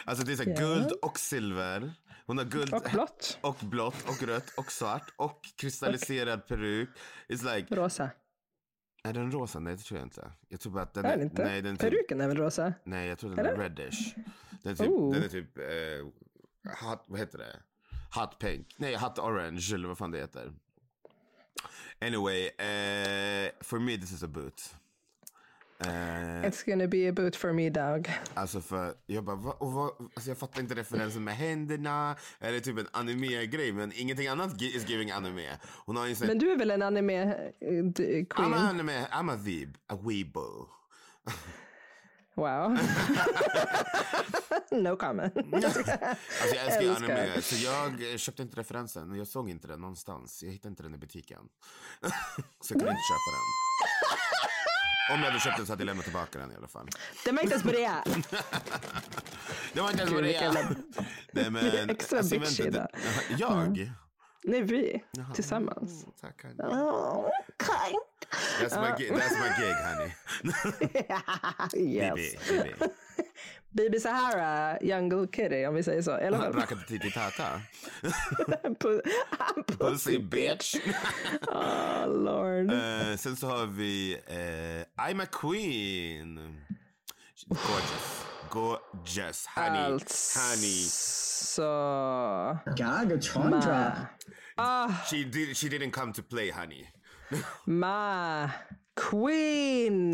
Alltså det är så Ja. guld och silver. Hon har guld Och blått. och blått och rött och svart och kristalliserad peruk. It's like, Rosa. Är den rosa? Nej det tror jag inte. Jag tror bara att den Är den inte? nej, den är typ, Peruken är väl rosa? nej jag tror den är reddish. Den är typ, Oh. den är typ eh, hot, vad heter det? Hot pink. Nej, hot orange eller vad fan det heter. Anyway, eh, for me this is a boot. Eh, It's gonna be a boot for me dog. Alltså för, jag bara, va, och vad, alltså jag fattar inte referensen med händerna. Eller typ en anime-grej, men ingenting annat is giving anime. Hon har ju sån, Men du är väl en anime eh, I'm queen? a anime, I'm a weeb, a weebo. Wow. (laughs) no comment. (laughs) Alltså jag älskar ju anime, så jag köpte inte referensen. Jag såg inte den någonstans. Jag hittade inte den i butiken. (laughs) så jag kunde inte köpa den. Om jag hade köpt den så hade jag lämnat tillbaka den i alla fall. Det var inte ens börja. Det var inte ens vilken är. Nej men. (laughs) Extra alltså, inte, det- Jag? Nej, vi. Tillsammans. Mm, Tack honey. Oh, kind. That's my, gi- that's my gig honey. (laughs) yes. Bibi, Bibi. Bibi Sahara, Jungle Kitty om vi säger så. Eller hur? Rakade titi tata. Pussy Pussy bitch. (laughs) Oh lord. Eh, sen så har vi eh, I'm a queen. Gorgeous. Gorgeous. Honey. Honey. Så... Gaga Chandra. She, did, she didn't come to play honey. Ma. Queen.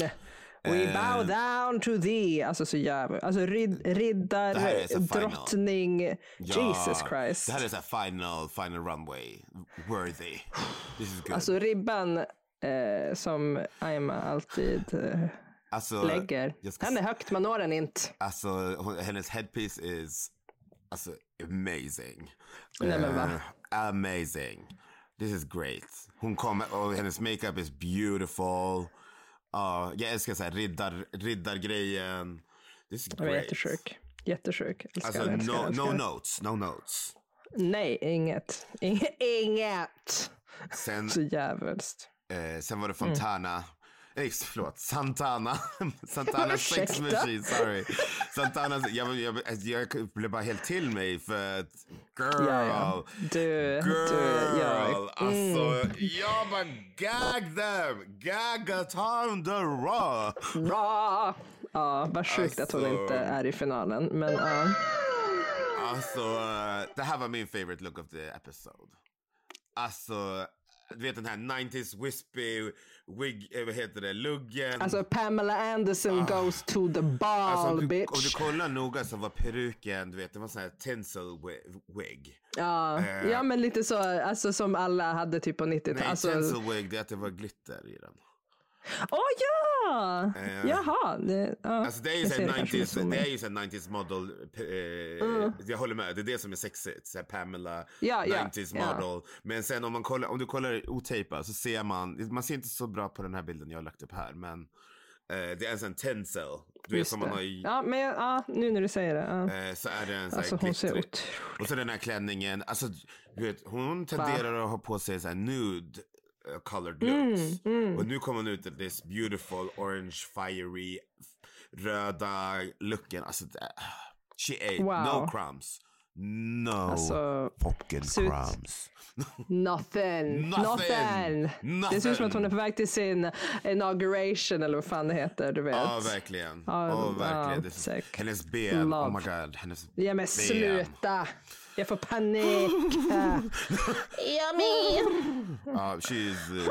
We Eh. bow down to thee. Alltså så jävla... Alltså rid, riddar, Det här är så final. drottning. Ja, Jesus Christ. Det här är så final, final runway. Worthy. This is good. Alltså ribban eh, som I'm alltid eh, Alltså, lägger. ska Den är högt, man når den inte. Alltså, hennes headpiece is alltså, amazing. Nej, men va? Eh, amazing. This is great. Hon kommer och hennes makeup is beautiful. Ja, jag älskar så här riddar, riddargrejen. This is Jag är great. jättesjuk. Jättesjuk. Älskar, Alltså, älskar, no, älskar. no notes, no notes. Nej, inget. Inget. (laughs) inget. Sen, Så jävligt. eh, sen var det Fontana. Nej, förlåt. Santana. (laughs) Santana Sex? Machine, sorry. Santana, jag, jag, jag blev bara helt till mig för att girl. Ja, ja. Du, Girl, du, ja. alltså jag bara gag them, gagaton the raw. Bra! Ja, vad sjukt att hon Alltså. inte är i finalen. Men ja. Alltså, eh, det här var min favorite look of the episode. Alltså, du vet den här 90s wispy wig, eh, vad heter det, luggen. Alltså Pamela Anderson goes to the ball Alltså, om, du, bitch. om du kollar noga så var peruken, du vet, det var sån här tinsel wi- wig. Ja, Eh. ja, men lite så, alltså som alla hade typ på 90-talet. Nej, Alltså, tinsel wig, det är att det var glitter i den. Åh ja! Eh. Jaha. Det, ja. Alltså det är ju Jag så ser här det kanske med 90s, zoom det är ju så här 90s model, eh, jag håller med, det är det som är sexigt. Så här Pamela, Ja, ja, 90s ja. model. Men sen om man kollar, om du kollar otejpat så ser man, man ser inte så bra på den här bilden jag har lagt upp här, men eh, det är en sån tinsel. Du vet som man har i, Ja, men ja, nu när du säger det. Eh, så är det en sån Alltså hon ser otroligt... Och så den här klänningen, alltså du vet, hon tenderar att ha på sig så här nude uh, colored looks. Mm, Och nu kommer hon ut i this beautiful orange fiery röda looken. Alltså, she ate Wow. no crumbs. No Alltså, fucking crumbs. (laughs) Nothing. Nothing. Nothing. Det ser ut som att hon är på väg till sin inauguration eller vad fan det heter, du vet. Ja, verkligen. Ja, Ja, verkligen. ja, hennes ben, Love. oh my god. Hennes Ja men ben. sluta! Jag får panik. jag med. Ja, she's, uh,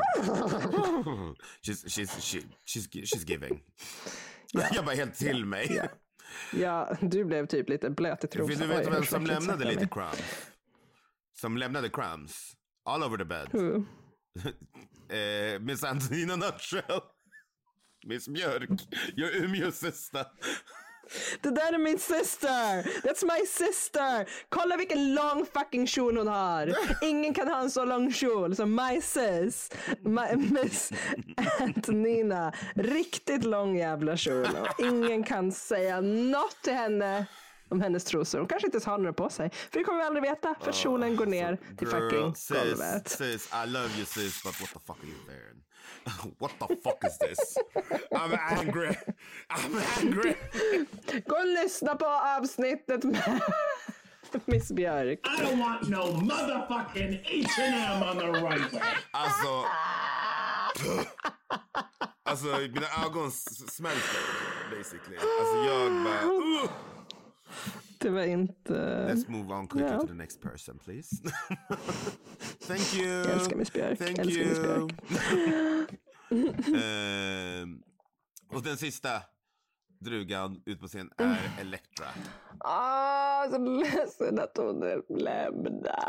she's, she's, she, she's, she's giving. (laughs) Jag bara helt till mig. Ja, du blev typ lite blöt i trosan. Du jag vem som lämnade lite crumbs? Som lämnade crumbs? All over the bed. Who? (laughs) Eh, Miss Antonina Nutshell. Miss Björk. Your Umeås syster. Det där är min syster! That's my sister! Kolla vilken lång fucking kjol hon har! (laughs) Ingen kan ha en så lång kjol som my sis, my, Miss Antonina. Riktigt lång jävla kjol. Och ingen kan säga något till henne om hennes trosor. Hon kanske inte ens har några på sig. För det kommer vi aldrig veta för kjolen går ner till fucking sis, golvet. sis, I love you sis, but what the fuck are you wearing? (laughs) what the fuck is this? I'm angry. I'm angry. Gå och lyssna på avsnittet med (laughs) Miss Björk. I don't want no motherfucking H&M on the right way. Alltså. alltså mina ögon smälter basically. Alltså jag bara. Uh. Det var inte... Let's move on quickly Ja. to the next person please. (laughs) Thank you. Jag älskar Miss Björk. Thank älskar you. Miss Björk. (laughs) Ehm, och den sista drugan ut på scen Mm. är Elektra. Ah, så ledsen att hon är lämnad.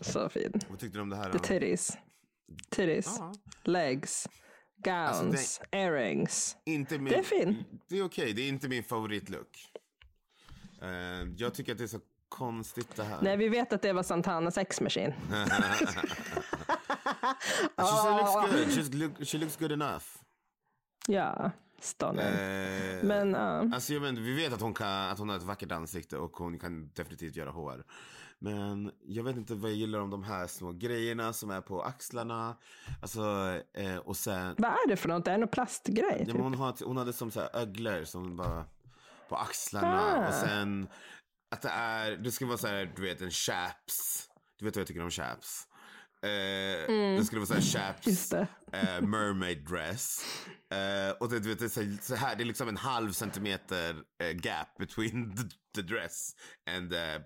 Så fin. Vad tyckte du om det här? The titties. Titties. Ja. Legs. Gowns. Alltså, Earrings. Inte min, Det är fin. Det är okej, det är inte min favoritlook. Ehm, jag tycker att det är så konstigt det här. Nej, vi vet att det var Santanas sex machine. (laughs) She looks good. She's look, she looks good enough. Ja, stunning. Eh, Men ja. Alltså jag vet vi vet att hon, kan, att hon har ett vackert ansikte och hon kan definitivt göra hår. Men jag vet inte vad jag gillar om de här små grejerna som är på axlarna. Alltså, eh, och sen... Vad är det för något? Det är någon plastgrej? Ja, Typ. hon, har, hon hade som så här öglor som bara på axlarna. Ah. Och sen att det är, det ska vara så här, du vet en chaps. Du vet vad jag tycker om chaps. Eh, Det skulle vara så här chaps Mm. Eh, mermaid dress. Eh, och det, du vet, det, är så, så här, det är liksom en halv centimeter eh, gap between the, the dress and the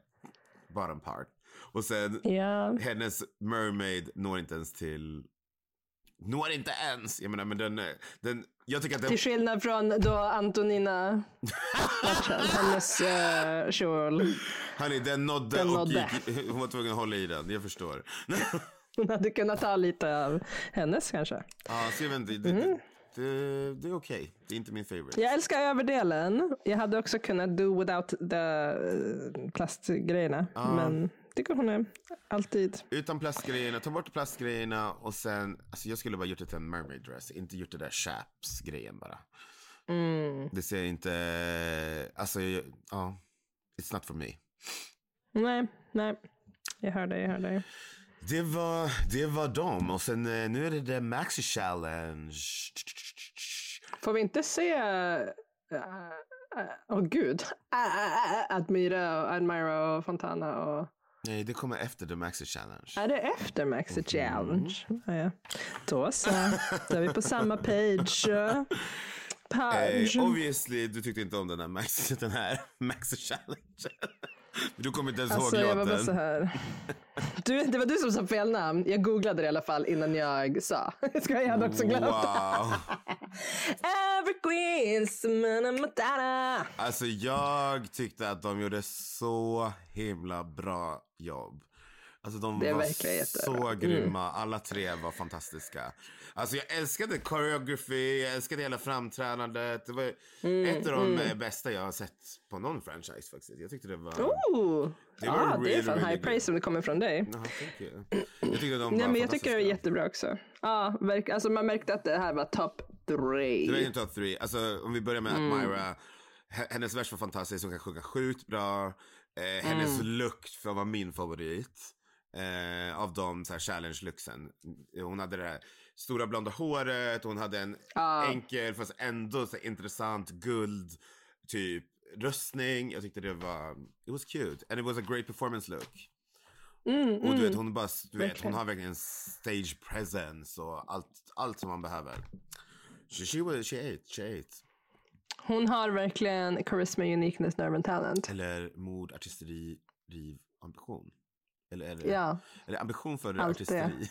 bottom part. Och sen Ja. hennes mermaid når inte ens till Når inte ens. Jag menar men den, är- den jag tycker att den, Till skillnad från då Antonina hennes uh, kjol. hörni, den nådde Den och nådde. gick, hon var tvungen att hålla i den, jag förstår. (laughs) Hon hade kunnat ta lite av hennes kanske. ja, så jag vet inte, det, det, det, det är okej. Det är inte min favorite. Jag älskar överdelen. Jag hade också kunnat do without the eh, plastgrejerna. Men tycker hon är alltid. Utan plastgrejerna, ta bort plastgrejerna och sen, alltså jag skulle bara gjort det till en mermaid dress, inte gjort det där chaps-grejen bara. Mm. Det ser inte, alltså, ja, it's not for me. Nej, nej. Jag hör dig, jag hör dig. Det var, det var dem. Och sen eh, nu är det The Maxi Challenge. Får vi inte se... Åh oh, gud. (laughs) Admira, och Admira och Fontana och... Nej, det kommer efter The Maxi Challenge. Är det efter Maxi Challenge? Ja, ja. Då så. Då är vi på (laughs) samma page. Page. Eh, obviously, du tyckte inte om den här Maxi, den här Maxi Challenge. Du kommer inte ens Alltså ihåg jag var bara låten. så här. Du, det var du som sa fel namn. Jag googlade det i alla fall innan jag sa. (laughs) Ska jag hade också glömt. Wow. Mana, matana. Alltså jag tyckte att de gjorde så himla bra jobb. Alltså de Det var så grymma. Alla tre var fantastiska. Alltså jag älskade choreography, jag älskade hela framträdandet. Det var Mm, ett av de eh, bästa jag har sett på någon franchise faktiskt. Jag tyckte det var... Oh, Det var det är really, fan really high good. praise om det kommer från dig. Jaha, thank you. Jag tyckte de Nej, var men jag tycker det är fantastiska. jättebra också. Ja, verk, alltså man märkte att det här var top Det var three. en top three. Alltså om vi börjar med Mm. H- Hennes vers var fantastisk, hon kan sjunga sjukt bra. Eh, hennes Mm. för var min favorit. Eh, av de så här challenge-looksen. Hon hade det här stora blonda håret, hon hade en Ja. enkel fast ändå så här, intressant guld typ röstning. Jag tyckte det var, it was cute. And it was a great performance look. Mm, Och du vet, hon, bara, du vet, hon Verkligen. har verkligen stage presence och allt, allt som man behöver. She, she, was, she ate, she ate. Hon har verkligen charisma, uniqueness, nerve and talent. Eller mod, artisteri, riv, ambition. Eller, eller, Ja, eller ambition före Allt det. artisteri.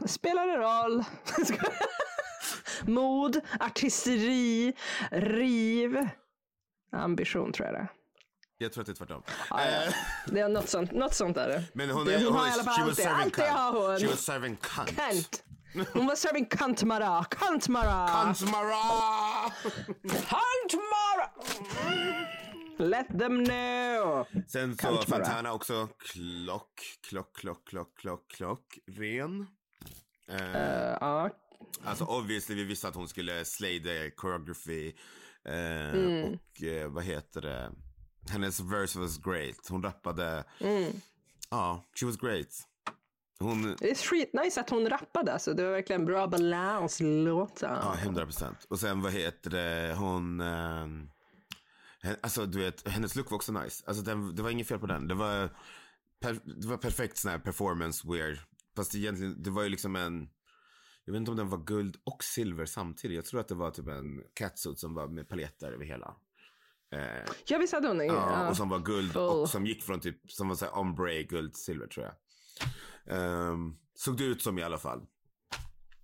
(laughs) spelar det roll? (laughs) Mod, artisteri, riv. Ambition tror jag det är. Jag tror att det är tvärtom. Ja, ja. Eh, Det är något sånt, något sånt är det. men hon, det, är, hon hon, har i alla fall alltid, alltid cunt. har hon. She was serving cunt. Kant. (laughs) Hon var serving kantmara, kantmara, Kantmara! kantmara. Let them know. Sen så Kantmara. Fontana också klock, klock, klock, klock, klock, klock, ren. Uh, ja, Alltså obviously vi visste att hon skulle slay the choreography. Eh, Mm. Och eh, vad heter det? Hennes verse was great. Hon rappade. Mm. Ja, she was great. Hon, det är skitnice att hon rappade. Alltså. Det var verkligen bra balans i låten. ja, 100 procent. Och sen vad heter det? Hon, alltså du vet, hennes look var också nice. Alltså den, det var inget fel på den. Det var, per, det var perfekt sån här performance weird. Fast egentligen, det var ju liksom en, jag vet inte om den var guld och silver samtidigt. Jag tror att det var typ en catsuit som var med paljetter över hela. Eh, Ja, visst hade hon det? Ja, och som var guld Full. och som gick från typ, som var såhär ombre, guld, silver tror jag. Ehm, såg det ut som i alla fall.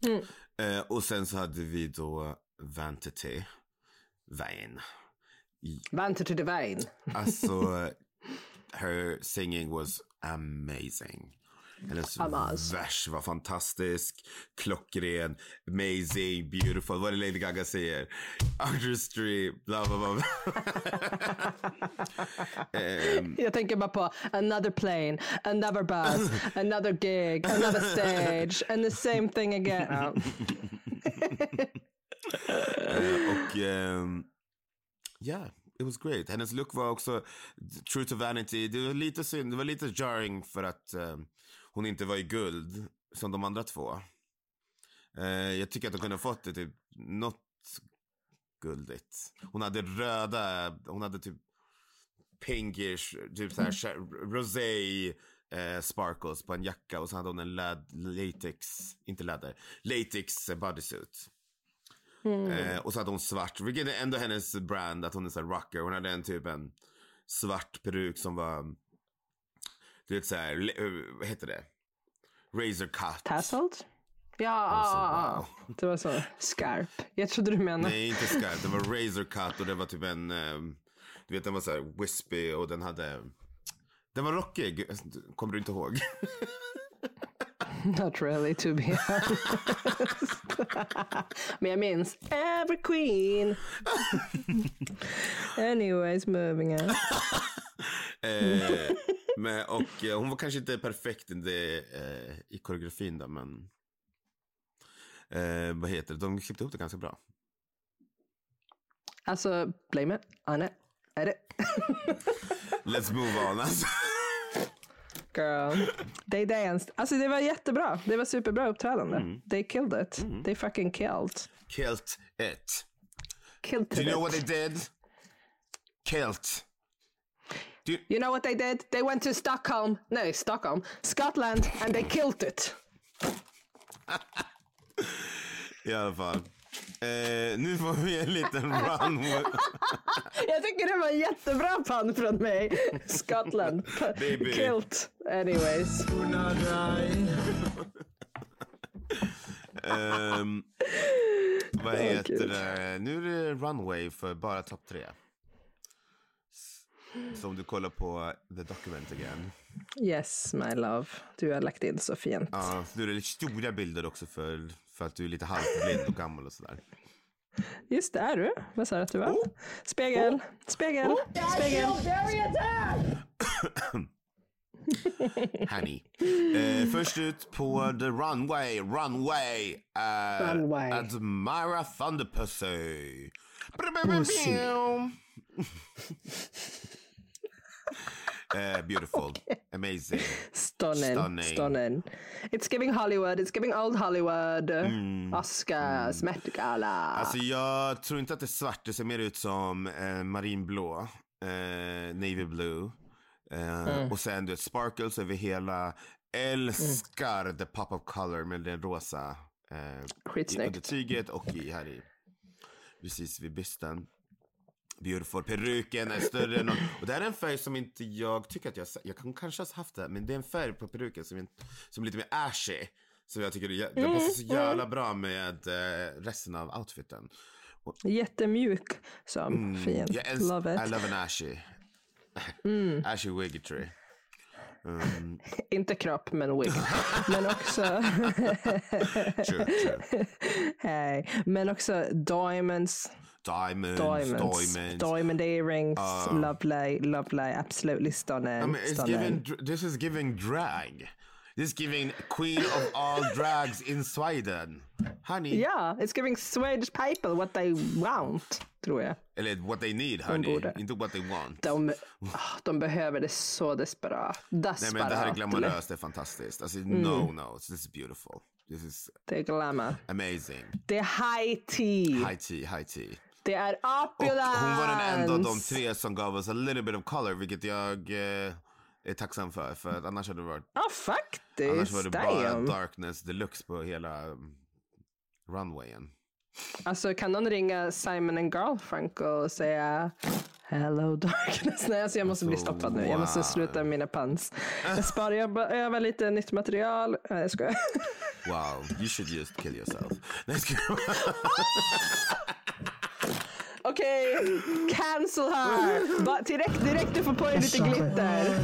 Mm. Eh, och sen så hade vi då Vanity, Vain. Vanter to divine. Alltså, (laughs) her singing was amazing. Hennes Amaz. vers var fantastisk, klockren, amazing, beautiful. Vad är det Lady Gaga säger? Artistry, bla bla bla. (laughs) Ehm, Jag tänker bara på another plane, another bus, (laughs) another gig, another stage, and the same thing again. Eh, och ehm, yeah, it was great. Hennes look var också true to vanity. Det var lite synd, det var lite jarring för att ehm, hon inte var i guld som de andra två. Eh, jag tycker att de kunde ha fått det typ något guldigt. Hon hade röda, hon hade typ pinkish, typ såhär ch- rosé eh, sparkles på en jacka och så hade hon en lad, latex, inte läder, latex eh, bodysuit. Eh, och så hade hon svart, vilket är ändå hennes brand, att hon är så här rocker. Hon hade en typ en svart peruk som var, du vet såhär, eh, vad heter det? Razor cut. Tassled? Ja, Alltså, ah, wow. det var så skarp. Jag trodde du menade. Nej, inte skarp. Det var razor cut och det var typ en, ehm, du vet den var så här wispy och den hade, den var rockig. Kommer du inte ihåg? (laughs) Not really to be honest. Men jag minns Every Queen. Anyways, moving on. eh, men, och eh, hon var kanske inte perfekt i, det, eh, i koreografin då, men eh, vad heter det? De klippte ihop det ganska bra. Alltså, blame it on it. Är det? Let's move on alltså. Girl. They danced. Alltså det var jättebra. Det var superbra uppträdande. Mm. They killed it. They fucking killed. Kilt it. Killed Do you know what it. they did? Kilt. Do you, You know what they did? They went to Stockholm. No, Stockholm. Scotland and they killed it. (laughs) I alla fall. Eh, nu får vi en liten run. (laughs) Jag tycker det var en jättebra pann från mig. Scotland. Baby. Kilt. Anyways. Ehm, vad heter kul. det? Nu är det runway för bara topp tre. Så om du kollar på the document again. Yes, my love. Du har lagt in så fint. Ja, nu är det lite stora bilder också för, för att du är lite halvblind och gammal och sådär. Just det, är du? Vad sa du att du var? Spegel, spegel, spegel. Honey. Eh, först ut på the runway, runway. Uh, Runway. Admira Thunderpussy. Pussy. (laughs) Eh, beautiful, (laughs) amazing. Stunning, Stunning. stunning. It's giving Hollywood, it's giving old Hollywood. Oscars, Met Gala. Alltså jag tror inte att det är svart, det ser mer ut som eh, marinblå, eh, navy blue. Eh, Och sen du vet, sparkles över hela. Älskar the pop of color med den rosa. Eh, Skitsnyggt. undertyget och i, här i, precis vid bysten. Beautiful. Peruken är större än... Och det här är en färg som inte jag tycker att jag... Jag kan kanske ha haft det, men det är en färg på peruken som, som är lite mer ashy. Som jag tycker jä- den passar så jävla bra med eh, resten av outfiten. Jättemjuk som fin. Mm. Jag älskar, Love I it. Mm. love an ashy. (laughs) ashy wiggetry. Um, (laughs) Inte kropp, men wig. (laughs) men också, true, true. hej. Men också diamonds, Diamonds, diamonds, diamonds. diamond earrings. lovely, lovely, absolutely stunning. I mean, it's stunning. giving, this is giving drag. This is giving queen of all (laughs) drags in Sweden. Honey. Yeah, it's giving Swedish people what they want, tror jag. Eller what they need, honey. borde. Inte what they want. De, (laughs) ah, de behöver det så desperat. Nej Desperat. men det här är glamoröst, det är fantastiskt. Alltså Mm. no, no, this is beautiful. This is Det är glamour. amazing. Det är high tea. High tea, high tea. Det är Och opulence. hon var den enda av de tre som gav oss a little bit of color, vilket jag eh, är tacksam för. För att annars hade det varit, Ja, annars faktiskt. var det bara Damn. darkness deluxe på hela um, runwayen. Alltså kan någon ringa Simon and Garfunkel och säga Hello darkness. (laughs) Nej, alltså jag måste bli Alltså, stoppad nu. Jag måste sluta med mina pants. Jag sparar, jag bara övar lite nytt material. Nej, jag skojar. Wow, you should just kill yourself. Nej, jag (laughs) Okej, cancel her. Bara direkt, direkt du får på dig lite glitter. (laughs)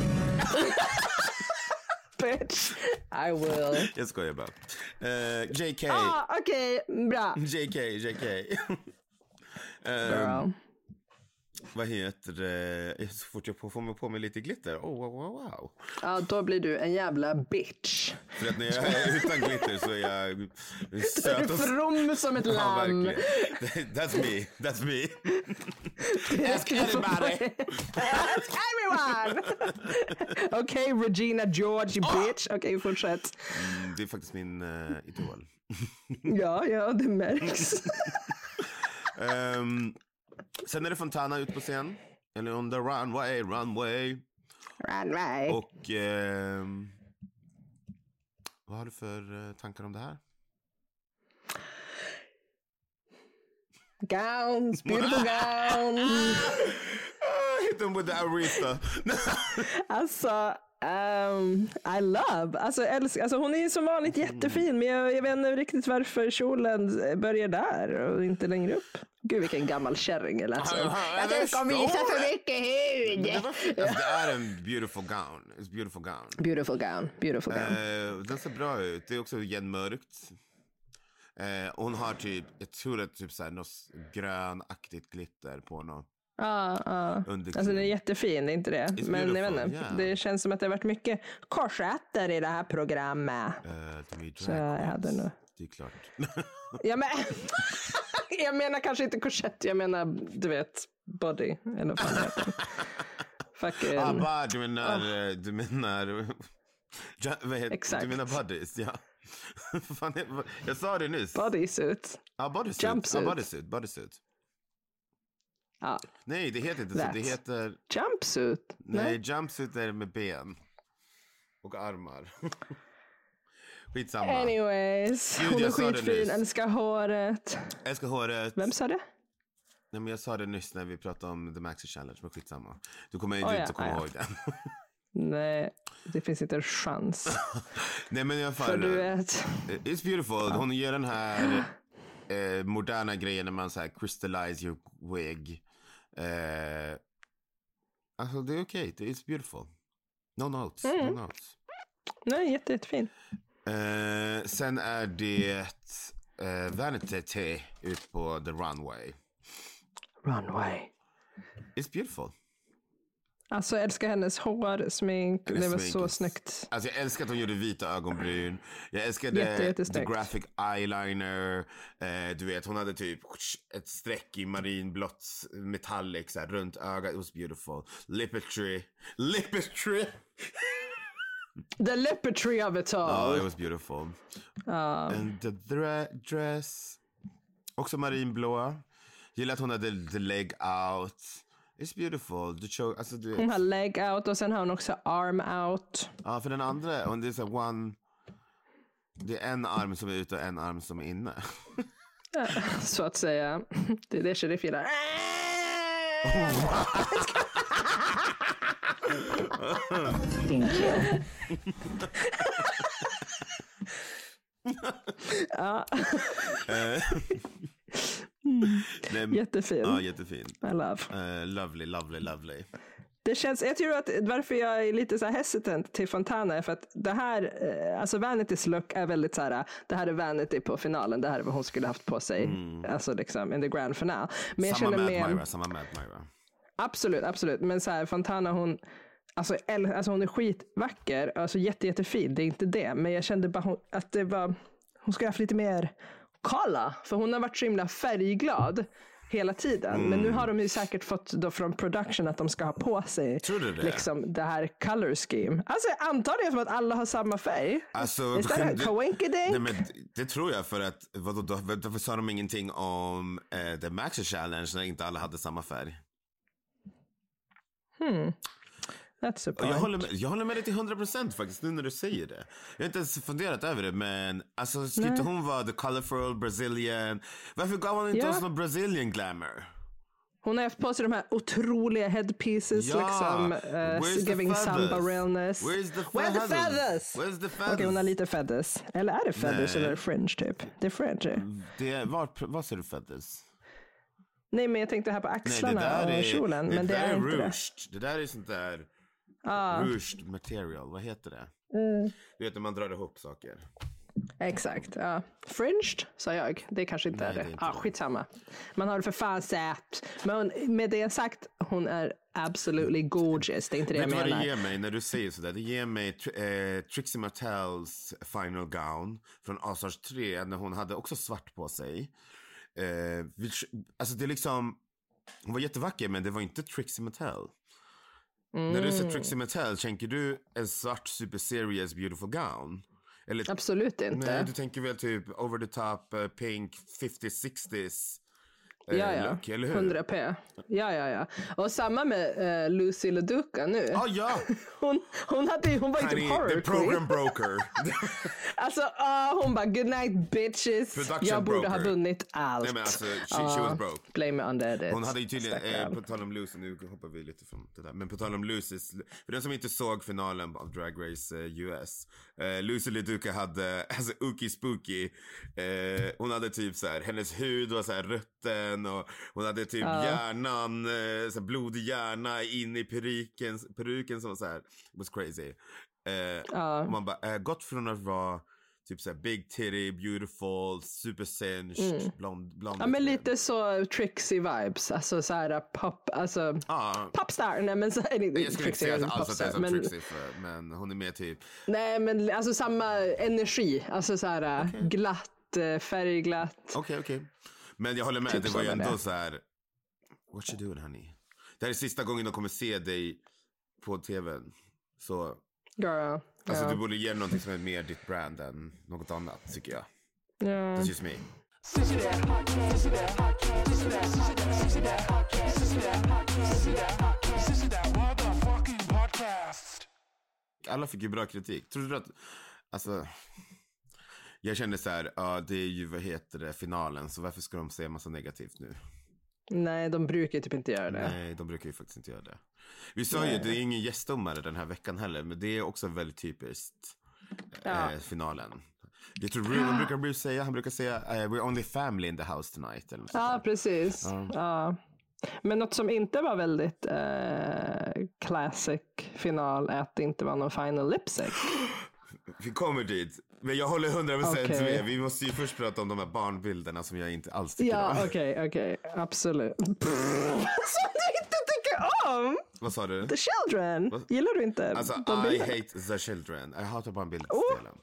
Bitch, I will. jag skojar bara. Eh, JK, Ah, Okej, bra. JK, JK. (laughs) Ehm, Girl. Vad heter det? (laughs) Så fort jag får mig på mig lite glitter. Oh, wow, wow, wow. Ja, då blir du en jävla bitch. För att när jag är (laughs) utan glitter så är jag Du söt är och... from som ett Ja, lamm. verkligen. That's me. That's me. Ask anybody. Ask everyone! Okej, Regina George, bitch. Okej, fortsätt. Mm, Det är faktiskt min uh, idol. Ja, ja, det märks. (laughs) Ehm, sen är det Fontana ut på scen. Eller on the runway, runway. Runway. Och ehm, vad har du för eh, tankar om det här? Gowns, beautiful gowns. (laughs) Ah, hit them with the Aretha. (laughs) Alltså, ehm, I love. Alltså, älsk, alltså, hon är ju som vanligt jättefin, men jag, jag vet inte riktigt varför kjolen börjar där och inte längre upp. Gud, vilken gammal kärring jag lät som. Jag tycker om visa för mycket hud. Det, alltså, det är en beautiful gown. It's beautiful gown. Beautiful gown, beautiful gown. Eh, den ser bra ut. Det är också igenmörkt. Eh, hon har typ, jag tror det är typ såhär något grönaktigt glitter på något. Ja, ja. Under Alltså den är jättefin, det är inte det. It's Men jag vet inte, det känns som att det har varit mycket korsetter i det här programmet. Uh, de är Så jag hade nog... Det är klart. (laughs) Ja, men... (laughs) jag menar kanske inte korsett, jag menar du vet body. Eller vad fan heter. (laughs) Fucking... ah, bara, du menar, eh, du menar Ja, vad heter, Exakt. Du menar buddies? Ja. Fan, jag- jag sa det nyss. Bodysuit. Ja, bodysuit. Jumpsuit. Ja, bodysuit. bodysuit. Ja. Nej, det heter inte så. Det heter... Jumpsuit? Nej, jumpsuit är med ben. Och armar. (laughs) Skitsamma. Anyways, Gud, hon är skitfin, älskar håret. Älskar håret. Vem sa det? Nej, men jag sa det nyss när vi pratade om The Maxi Challenge, men skitsamma. Du kommer Oh, inte ja, komma ja. ihåg den. (laughs) Nej, det finns inte en chans. (laughs) Nej, men i alla För fall. du vet, It's beautiful. Hon gör den här eh, moderna grejen när man så här crystallize your wig. Eh, alltså det är okej. Okay. It's beautiful. No notes. Mm. No notes. nej, jätte, jättefin. Eh, sen är det eh, Vanity T ut på the runway. Runway. It's beautiful. Alltså jag älskar hennes hår, smink, det var smink så snyggt. Alltså jag älskar att hon gjorde vita ögonbryn. Jag älskade Jätte, the graphic eyeliner. Eh, du vet, hon hade typ ett streck i marinblått metallic så här, runt ögat. It was beautiful. Lippetry. Lippetry! (laughs) The leopardry of it Oh, all. it was beautiful. And the dre- dress. Också marinblå. Gillar att hon hade the leg out. It's beautiful. The choke, alltså, du vet. Hon har leg out och sen har hon också arm out. Ja, för den andra, och det är så one... Det är en arm som är ute och en arm som är inne. (laughs) Så att säga. Det är det Sheriff gillar. ja, Men- jättefin. Ja, jättefin. I love. Eh, lovely, lovely, lovely. Det känns, jag tror att varför jag är lite så här hesitant till Fontana är för att det här, eh, alltså Vanitys look är väldigt så här, det här är Vanity på finalen, det här är vad hon skulle haft på sig, alltså liksom in the grand finale. Men jag Samma känner med Myra, samma med Myra. absolut, absolut, men så här Fontana hon, alltså, äl- alltså hon är skitvacker, alltså jätte, jättefin, det är inte det, men jag kände bara hon, att det var, hon skulle haft lite mer kolla, för hon har varit så himla färgglad hela tiden. Men nu har de ju säkert fått då från production att de ska ha på sig Tror du det? liksom det här color scheme. Alltså jag antar det som att alla har samma färg. Alltså, Is that a det- coinkydink? Nej, men det tror jag för att, vadå, då, varför sa de ingenting om eh, The Maxi Challenge när inte alla hade samma färg? That's a point. jag, håller med, jag håller med dig till 100% faktiskt nu när du säger det. Jag har inte ens funderat över det men alltså ska inte hon vara the colorful Brazilian? Varför gav hon inte Ja. oss någon Brazilian glamour? Hon har haft på sig de här otroliga headpieces, liksom, uh, giving samba feathers? realness. Where's the are the feathers? feathers? Where's the Okej, feathers? hon har lite feathers. Eller är det feathers Nej. eller fringe typ? Det är fringe. eh. Det är, var, vad ser du feathers? Nej, men jag tänkte här på Nej, axlarna och kjolen, men det där är inte det. det. där är sånt där Ah. ruched material. Vad heter det? Mm. Du vet när man drar ihop saker. Exakt. Ja. Fringed sa jag. Det kanske inte Nej, är det. det är inte det. skitsamma. Man har det för fan sett. Men med det sagt, hon är absolutely gorgeous. Det är inte det Vet jag du vad det menar. ger mig när du säger sådär? Det ger mig eh, Trixie Mattels final gown från Asars 3 när hon hade också svart på sig. Eh, alltså det är liksom, hon var jättevacker men det var inte Trixie Mattel. När du Mm. ser Trixie Mattel, tänker du en svart super serious beautiful gown? Eller, Absolut inte. nej, du tänker väl typ over the top eh, pink 50-60s eh, ja, ja. look, eller hur? 100 p. Ja, ja, ja. Och samma med uh, Lucy LaDuca nu. Ah, ja! (laughs) Hon, hon, hade, hon var ju typ horror the program broker. (laughs) Alltså, ah, hon bara good night bitches. Production jag borde broker. ha vunnit allt. Nej men alltså, she, she Ah, was broke. Blame on edit. Hon hade ju tydligen, eh, på tal om Lucy, nu hoppar vi lite från det där, men på tal om Lucy, för den som inte såg finalen av Drag Race eh, US, eh, Lucy LaDuca hade, (laughs) alltså Ookie Spooky, eh, hon hade typ så här, hennes hud var så här rutten och hon hade typ hjärnan, eh, så här blodig hjärna in i peruken, peruken som var så här, it was crazy. Eh, och man bara, eh, gått från att vara typ så här big titty, beautiful, super singed, blond, blond. Mm. Ja men lite så Trixie vibes, alltså så här pop, alltså Ja. popstar, nej men så är det inte Jag skulle inte säga alls att det är men, Trixie, för, men hon är mer typ, nej men alltså samma energi, alltså så här glatt, eh, färgglatt. okej okej. Men jag håller med, Typ det var ju ändå det. så här, what you doing honey? Det här är sista gången de kommer se dig på tvn. Så Girl. Alltså ja. du borde ge någonting som är mer ditt brand än något annat tycker jag. ja. That's just me. Alla fick ju bra kritik. Tror du att, alltså. Jag kände så här, ja det är ju vad heter det, finalen, så varför ska de säga massa negativt nu? Nej, de brukar ju typ inte göra det. Nej, de brukar ju faktiskt inte göra det. Vi sa ju, det är ingen gästdomare den här veckan heller, men det är också väldigt typiskt Ja. eh, finalen. Jag tror Ru, vad brukar Bruce säga? Han brukar säga eh, we're only family in the house tonight. Eller Ja, precis. Ja. Men något som inte var väldigt eh, classic final är att det inte var någon final lip sync. (gasps) Vi kommer dit. Men jag håller 100% Okej. med. Vi måste ju först prata om de här barnbilderna som jag inte alls tycker Ja, om. okej, okej. Absolut. Som du inte tycker om! Vad sa du? The Children. Gillar du inte Alltså, I hate the children. Jag hatar barnbildsdelen.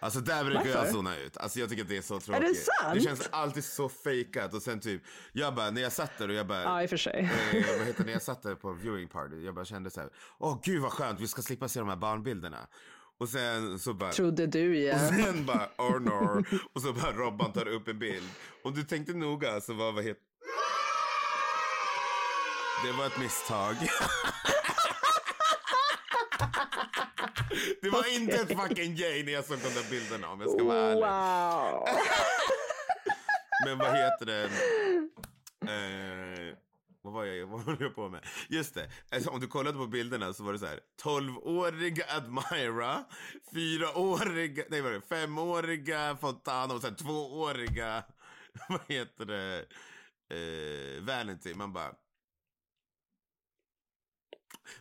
Alltså där brukar jag Varför? zona ut. Alltså jag tycker att det är så tråkigt. sant? Det känns alltid så fejkat och sen typ, jag bara, när jag satt där och jag bara, Ja, i och för sig. eh, vad heter det, när jag satt där på viewing party, jag bara kände så här, åh gud vad skönt, vi ska slippa se de här barnbilderna. Och sen så bara, Trodde du ja. och sen bara, oh no. Och så bara Robban tar upp en bild. Om du tänkte noga så var, vad heter det var ett misstag. Det var inte ett fucking gay när jag såg de där bilderna om jag ska vara ärlig. Wow. Men vad heter det? Eh, vad var jag, vad håller jag på med? Just det, alltså, om du kollade på bilderna så var det så här 12-åriga Admira, 4-åriga, nej vad är det, 5-åriga Fontana och sen 2-åriga, (laughs) vad heter det, eh, Vanity. Man bara,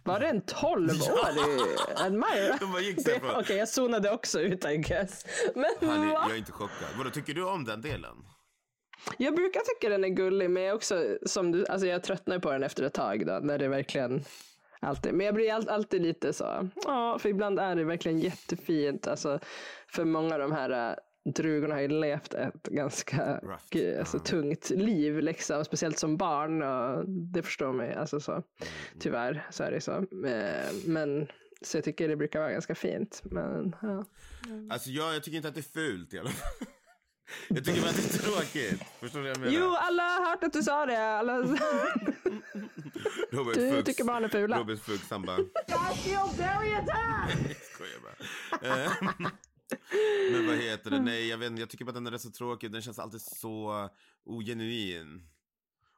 Var det en 12-årig (laughs) Admira? de bara gick så här Det- Okej, på, jag zonade också ut I guess. Men va? jag är inte chockad. Vadå, tycker du om den delen? Jag brukar tycka den är gullig, men jag också som du, alltså jag tröttnar på den efter ett tag då, när det verkligen alltid, men jag blir all, alltid lite så, ja, för ibland är det verkligen jättefint, alltså för många av de här drugorna har ju levt ett ganska Rough, g- alltså, ja. tungt liv, liksom, speciellt som barn, och det förstår mig, alltså så, Mm. tyvärr så är det så, men, men så jag tycker det brukar vara ganska fint, men ja. Alltså jag, jag tycker inte att det är fult i alla fall. (laughs) Jag tycker bara att det är tråkigt. Förstår du vad jag menar? Jo, alla har hört att du sa det. Alla... (laughs) Robert Du Fuchs- tycker barn är fula. Robert Fuchs han bara... (laughs) Jag skojar bara. Men vad heter det? Nej, jag vet. Jag tycker bara att den är så tråkig. Den känns alltid så ogenuin.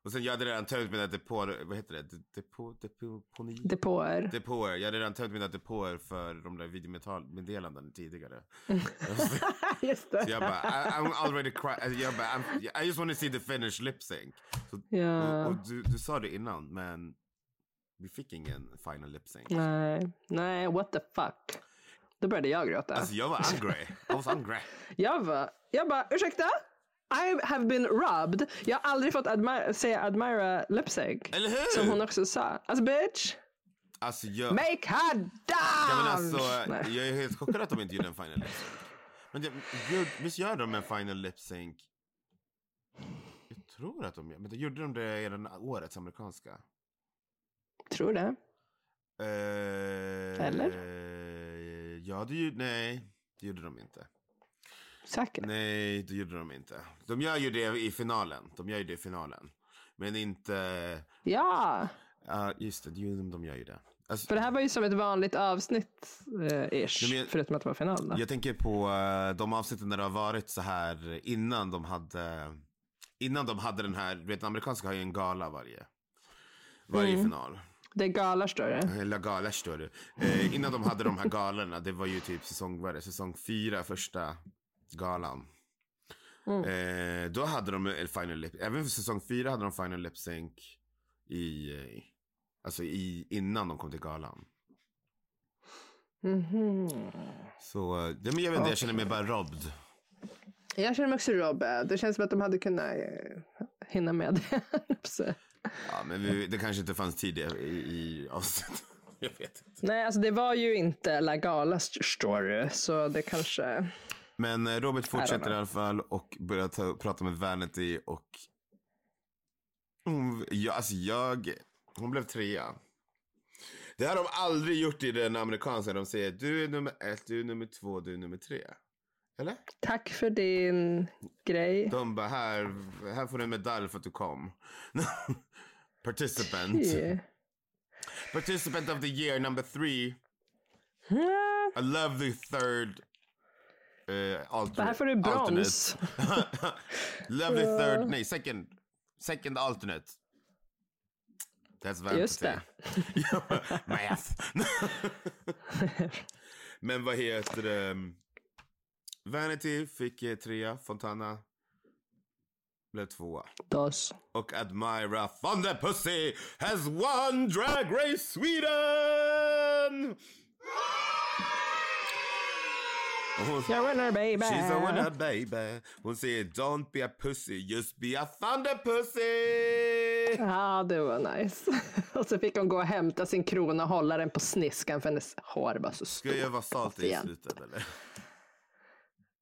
Och sen jag hade redan tömt mina depåer, vad heter det? De- Depå, deponi? Depåer. Depåer. Jag hade redan tömt mina depåer för de där videomeddelanden tidigare. (laughs) Just det. Så jag bara, I, I'm already cry. alltså, Jag bara, I'm, I just want to see the finished lip sync. Så, Ja. och, och du, du sa det innan, men vi fick ingen final lip sync. Nej, nej, what the fuck. Då började jag gråta. Alltså jag var angry. I was angry. (laughs) Jag var, jag bara, ursäkta? I have been robbed. Jag har aldrig fått admi- säga Admira lip sync. Eller hur? Som hon också sa. Alltså bitch, Alltså jag, make her dance! ja, men alltså, Nej. jag är helt chockad att de inte gjorde en final lip sync. Men det, gud, visst gör de en final lip sync? Jag tror att de gör, men det gjorde de det den årets amerikanska? Tror det. Eh, Eller? Ja, det gjorde, nej, det gjorde de inte. Säkert. Nej, det gjorde de inte. De gör ju det i finalen. De gör ju det i finalen. Men inte... Ja, Ja, just det. De gör ju det. Alltså, för det här var ju som ett vanligt avsnitt eh, ish. Ja, men- förutom att det var final. Då. Jag tänker på eh, de avsnitten när det har varit så här innan de hade... Innan de hade den här, du vet amerikanska har ju en gala varje. Varje Mm. final. Det är galar står det. Eller galor står det. Eh, innan de hade de här galorna, det var ju typ säsong, vad det, säsong fyra, första galan. Eh, då hade de final lip, även för säsong fyra hade de final lip sync i, eh, alltså i, innan de kom till galan. Mhm. Så, eh, det, men jag vet inte, jag känner mig bara robbed. Jag känner mig också robbad. Det känns som att de hade kunnat eh, hinna med det. Ja, men vi, det kanske inte fanns tidigare i, i avsnittet. (laughs) Jag vet inte. Nej, alltså det var ju inte La Gala story, så det kanske... Men eh, Robert fortsätter i alla fall och börjar ta, prata med Vanity och hon, ja, alltså jag, hon blev trea. Det har de aldrig gjort i den amerikanska. De säger du är nummer ett, du är nummer två, du är nummer tre. Eller? Tack för din grej. De bara här, här får du en medalj för att du kom. (laughs) Participant. Yeah. Participant of the year number three. Ja, I love the third. Uh, alter- Det här får du brons. alternate. (laughs) (laughs) love the third. Nej, second. Second alternate. That's vanity. Just det. Math. Men vad heter det? Vanity fick eh, trea. Fontana blev tvåa. Dos. Och Admira Thunderpussy has won Drag Race Sweden! Och hon- You're a winner baby. She's a winner baby. Hon säger don't be a pussy, just be a thunderpussy! Ja, det var nice. (laughs) Och så fick hon gå och hämta sin krona och hålla den på sniskan för hennes hår var så Ska jag stort. vara salty i slutet eller?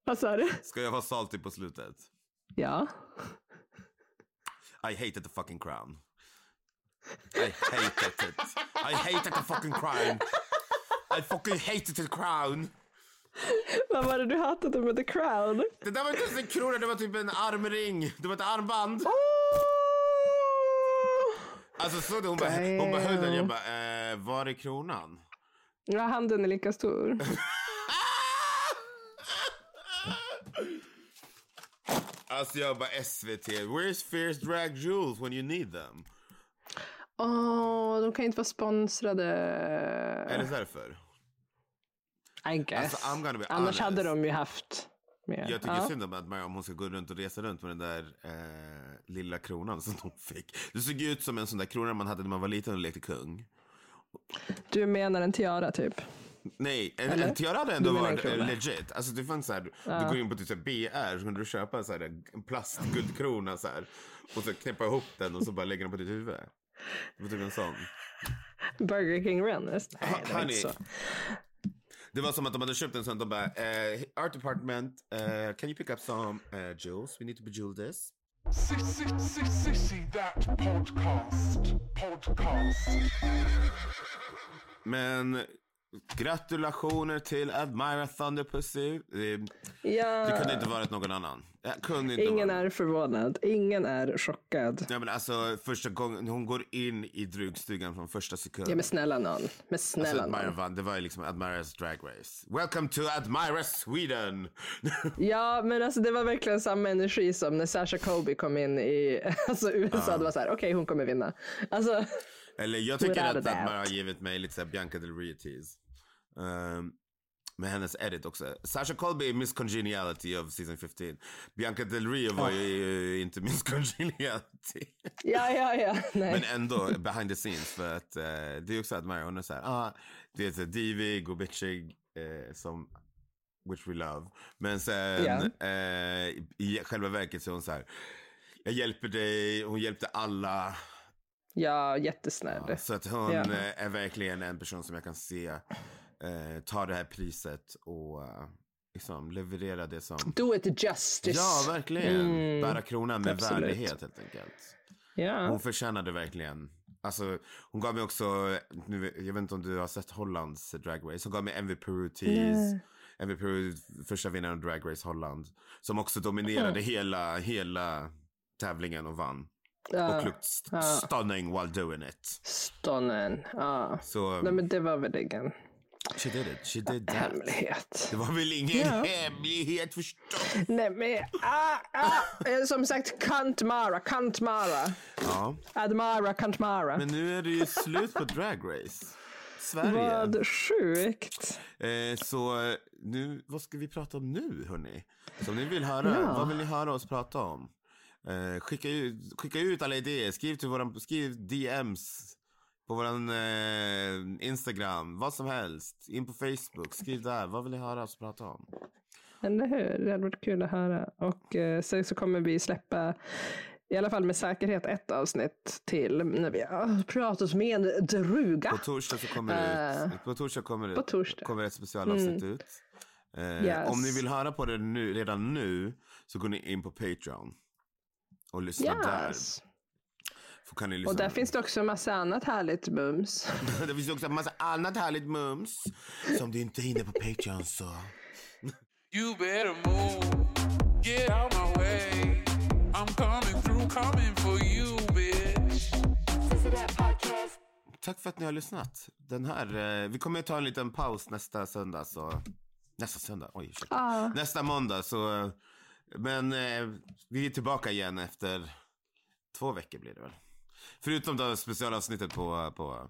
Vad sa du? Ska jag vara salty på slutet? Ja. I hated the fucking crown. I hated it. I hated the fucking crown. I fucking hated the crown. Vad var det du hatade med The Crown? Det där var inte ens en krona, det var typ en armring. Det var ett armband. Alltså såg du? Hon bara, hon bara höll den. Jag bara, eh, var är kronan? Ja, handen är lika stor. (laughs) Alltså jag bara SVT, where's Fierce Drag Jewels when you need them? Åh, de kan inte vara sponsrade. Är det därför? I guess. Alltså, I'm gonna be Annars honest. hade de ju haft mer. Jag tycker ja. synd om att Mary, om hon ska gå runt och resa runt med den där eh, lilla kronan som hon fick. Det såg ut som en sån där krona man hade när man var liten och lekte kung. Du menar en tiara typ? Nej, en, Eller? en tiara hade ändå Du menar en varit eh, legit. Alltså det fanns så här, du går in på typ så här BR så kan du köpa så här, en plastguldkrona så här. Och så knäppa ihop den och så bara lägga den på ditt huvud. Det var typ en sån. Burger King Runners? Nej, det var inte honey. så. Det var som att de hade köpt en sån. De bara, eh, art department, eh, can you pick up some uh, jewels? We need to bejewel this. That podcast. Podcast. Men gratulationer till Admira Thunderpussy. Det, Ja, det kunde inte varit någon annan. Ingen vara. är förvånad. Ingen är chockad. Ja, men alltså, första gången hon går in i drugstugan från första sekund. Ja, men snälla någon. Men Alltså, snälla Admira någon. vann. Det var ju liksom Admiras drag race. Welcome to Admira Sweden! (laughs) Ja, men alltså det var verkligen samma energi som när Sasha Colby kom in i (laughs) alltså USA. Det var så här, okej hon kommer vinna. Alltså, Eller jag tycker att. Admira har givit mig lite såhär Bianca Del Rio tease. Um, med hennes edit också. Sasha Colby är Miss Congeniality of season 15. Bianca Del Rio var ju inte Miss Congeniality. ja, ja, ja. (laughs) Nej. Men ändå (laughs) behind the scenes för att eh, det är också att Mario hon är såhär, ah, det är så divig och bitchig eh, som which we love. Men sen Ja. eh, i själva verket så är hon så här. Jag hjälper dig, hon hjälpte alla. Ja, jättesnäll. Så att hon Ja. eh, är verkligen en person som jag kan se eh, ta det här priset och eh, liksom leverera det som Do it justice. Ja, verkligen. Bära kronan med absolut. värdighet helt enkelt. Ja. Hon förtjänade verkligen. Alltså, hon gav mig också, nu, jag vet inte om du har sett Hollands Drag Race. Hon gav mig Peru tease. Envy Peru, första vinnaren av Drag Race Holland. Som också dominerade hela, hela tävlingen och vann. Och ja. looked st- stunning while doing it. Stonnen. Ja. Så, Nej, men det var väl ingen she did it. She did that. hemlighet. Det var väl ingen Ja. hemlighet förstås. Nej, men ah, ah. Eh, Som sagt, Kantmara, Kantmara. Ja, Admara, Kantmara. men nu är det ju slut på Drag Race. Sverige. Vad sjukt. Eh, så nu, vad ska vi prata om nu hörni? Så om ni vill höra, Ja. vad vill ni höra oss prata om? Eh, skicka, ut, skicka ut alla idéer, skriv till våran, skriv DMs på våran eh, Instagram, vad som helst. In på Facebook, skriv där, vad vill ni höra oss prata om? Eller hur? Det hade varit kul att höra. Och eh, sen så kommer vi släppa, i alla fall med säkerhet, ett avsnitt till när vi har pratat med en druga. På torsdag så kommer det Eh, ut, på torsdag kommer det, på torsdag. kommer ett specialavsnitt ut. Eh, Yes. Om ni vill höra på det nu, redan nu så går ni in på Patreon och lyssna där. Yes. Så kan ni lyssna. Och där finns det också en massa annat härligt mums. (laughs) det finns också en massa annat härligt mums. Som du inte hinner på Patreon så. You better move. Get out my way. I'm coming through, coming for you, bitch. Tack för att ni har lyssnat. Den här, eh, vi kommer att ta en liten paus nästa söndag. Så, nästa söndag? Oj, ursäkta. Ah. Nästa måndag. Så, eh, men eh, vi är tillbaka igen efter två veckor blir det väl. Förutom då specialavsnittet på, på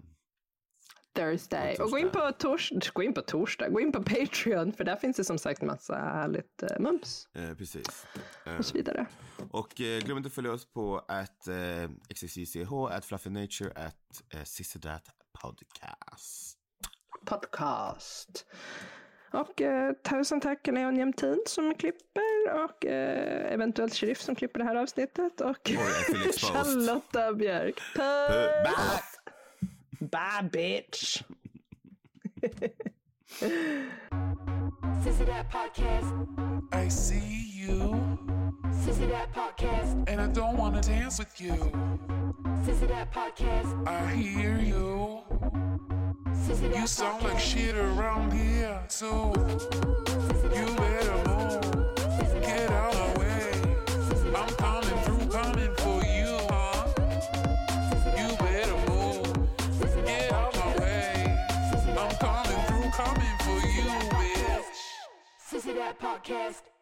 Thursday. På Och gå in på, tors gå in på torsdag, gå in på Patreon, för där finns det som sagt massa härligt eh, mums eh, precis. Eh, och så vidare. och eh, glöm inte att följa oss på att eh, xxjch, at fluffernature, at eh, sissidat podcast. Podcast. Och eh, tusen tack Leon Jämtin som klipper och eh, eventuellt Sheriff som klipper det här avsnittet och. Charlotta Björk. Puss! bye! Bitch! Sissy That Podcast. I see you, Sissy That Podcast. and I don't want to dance with you. Sissy That Podcast. I hear you. Sissy That You sound like shit around here, too. You better move. That Podcast.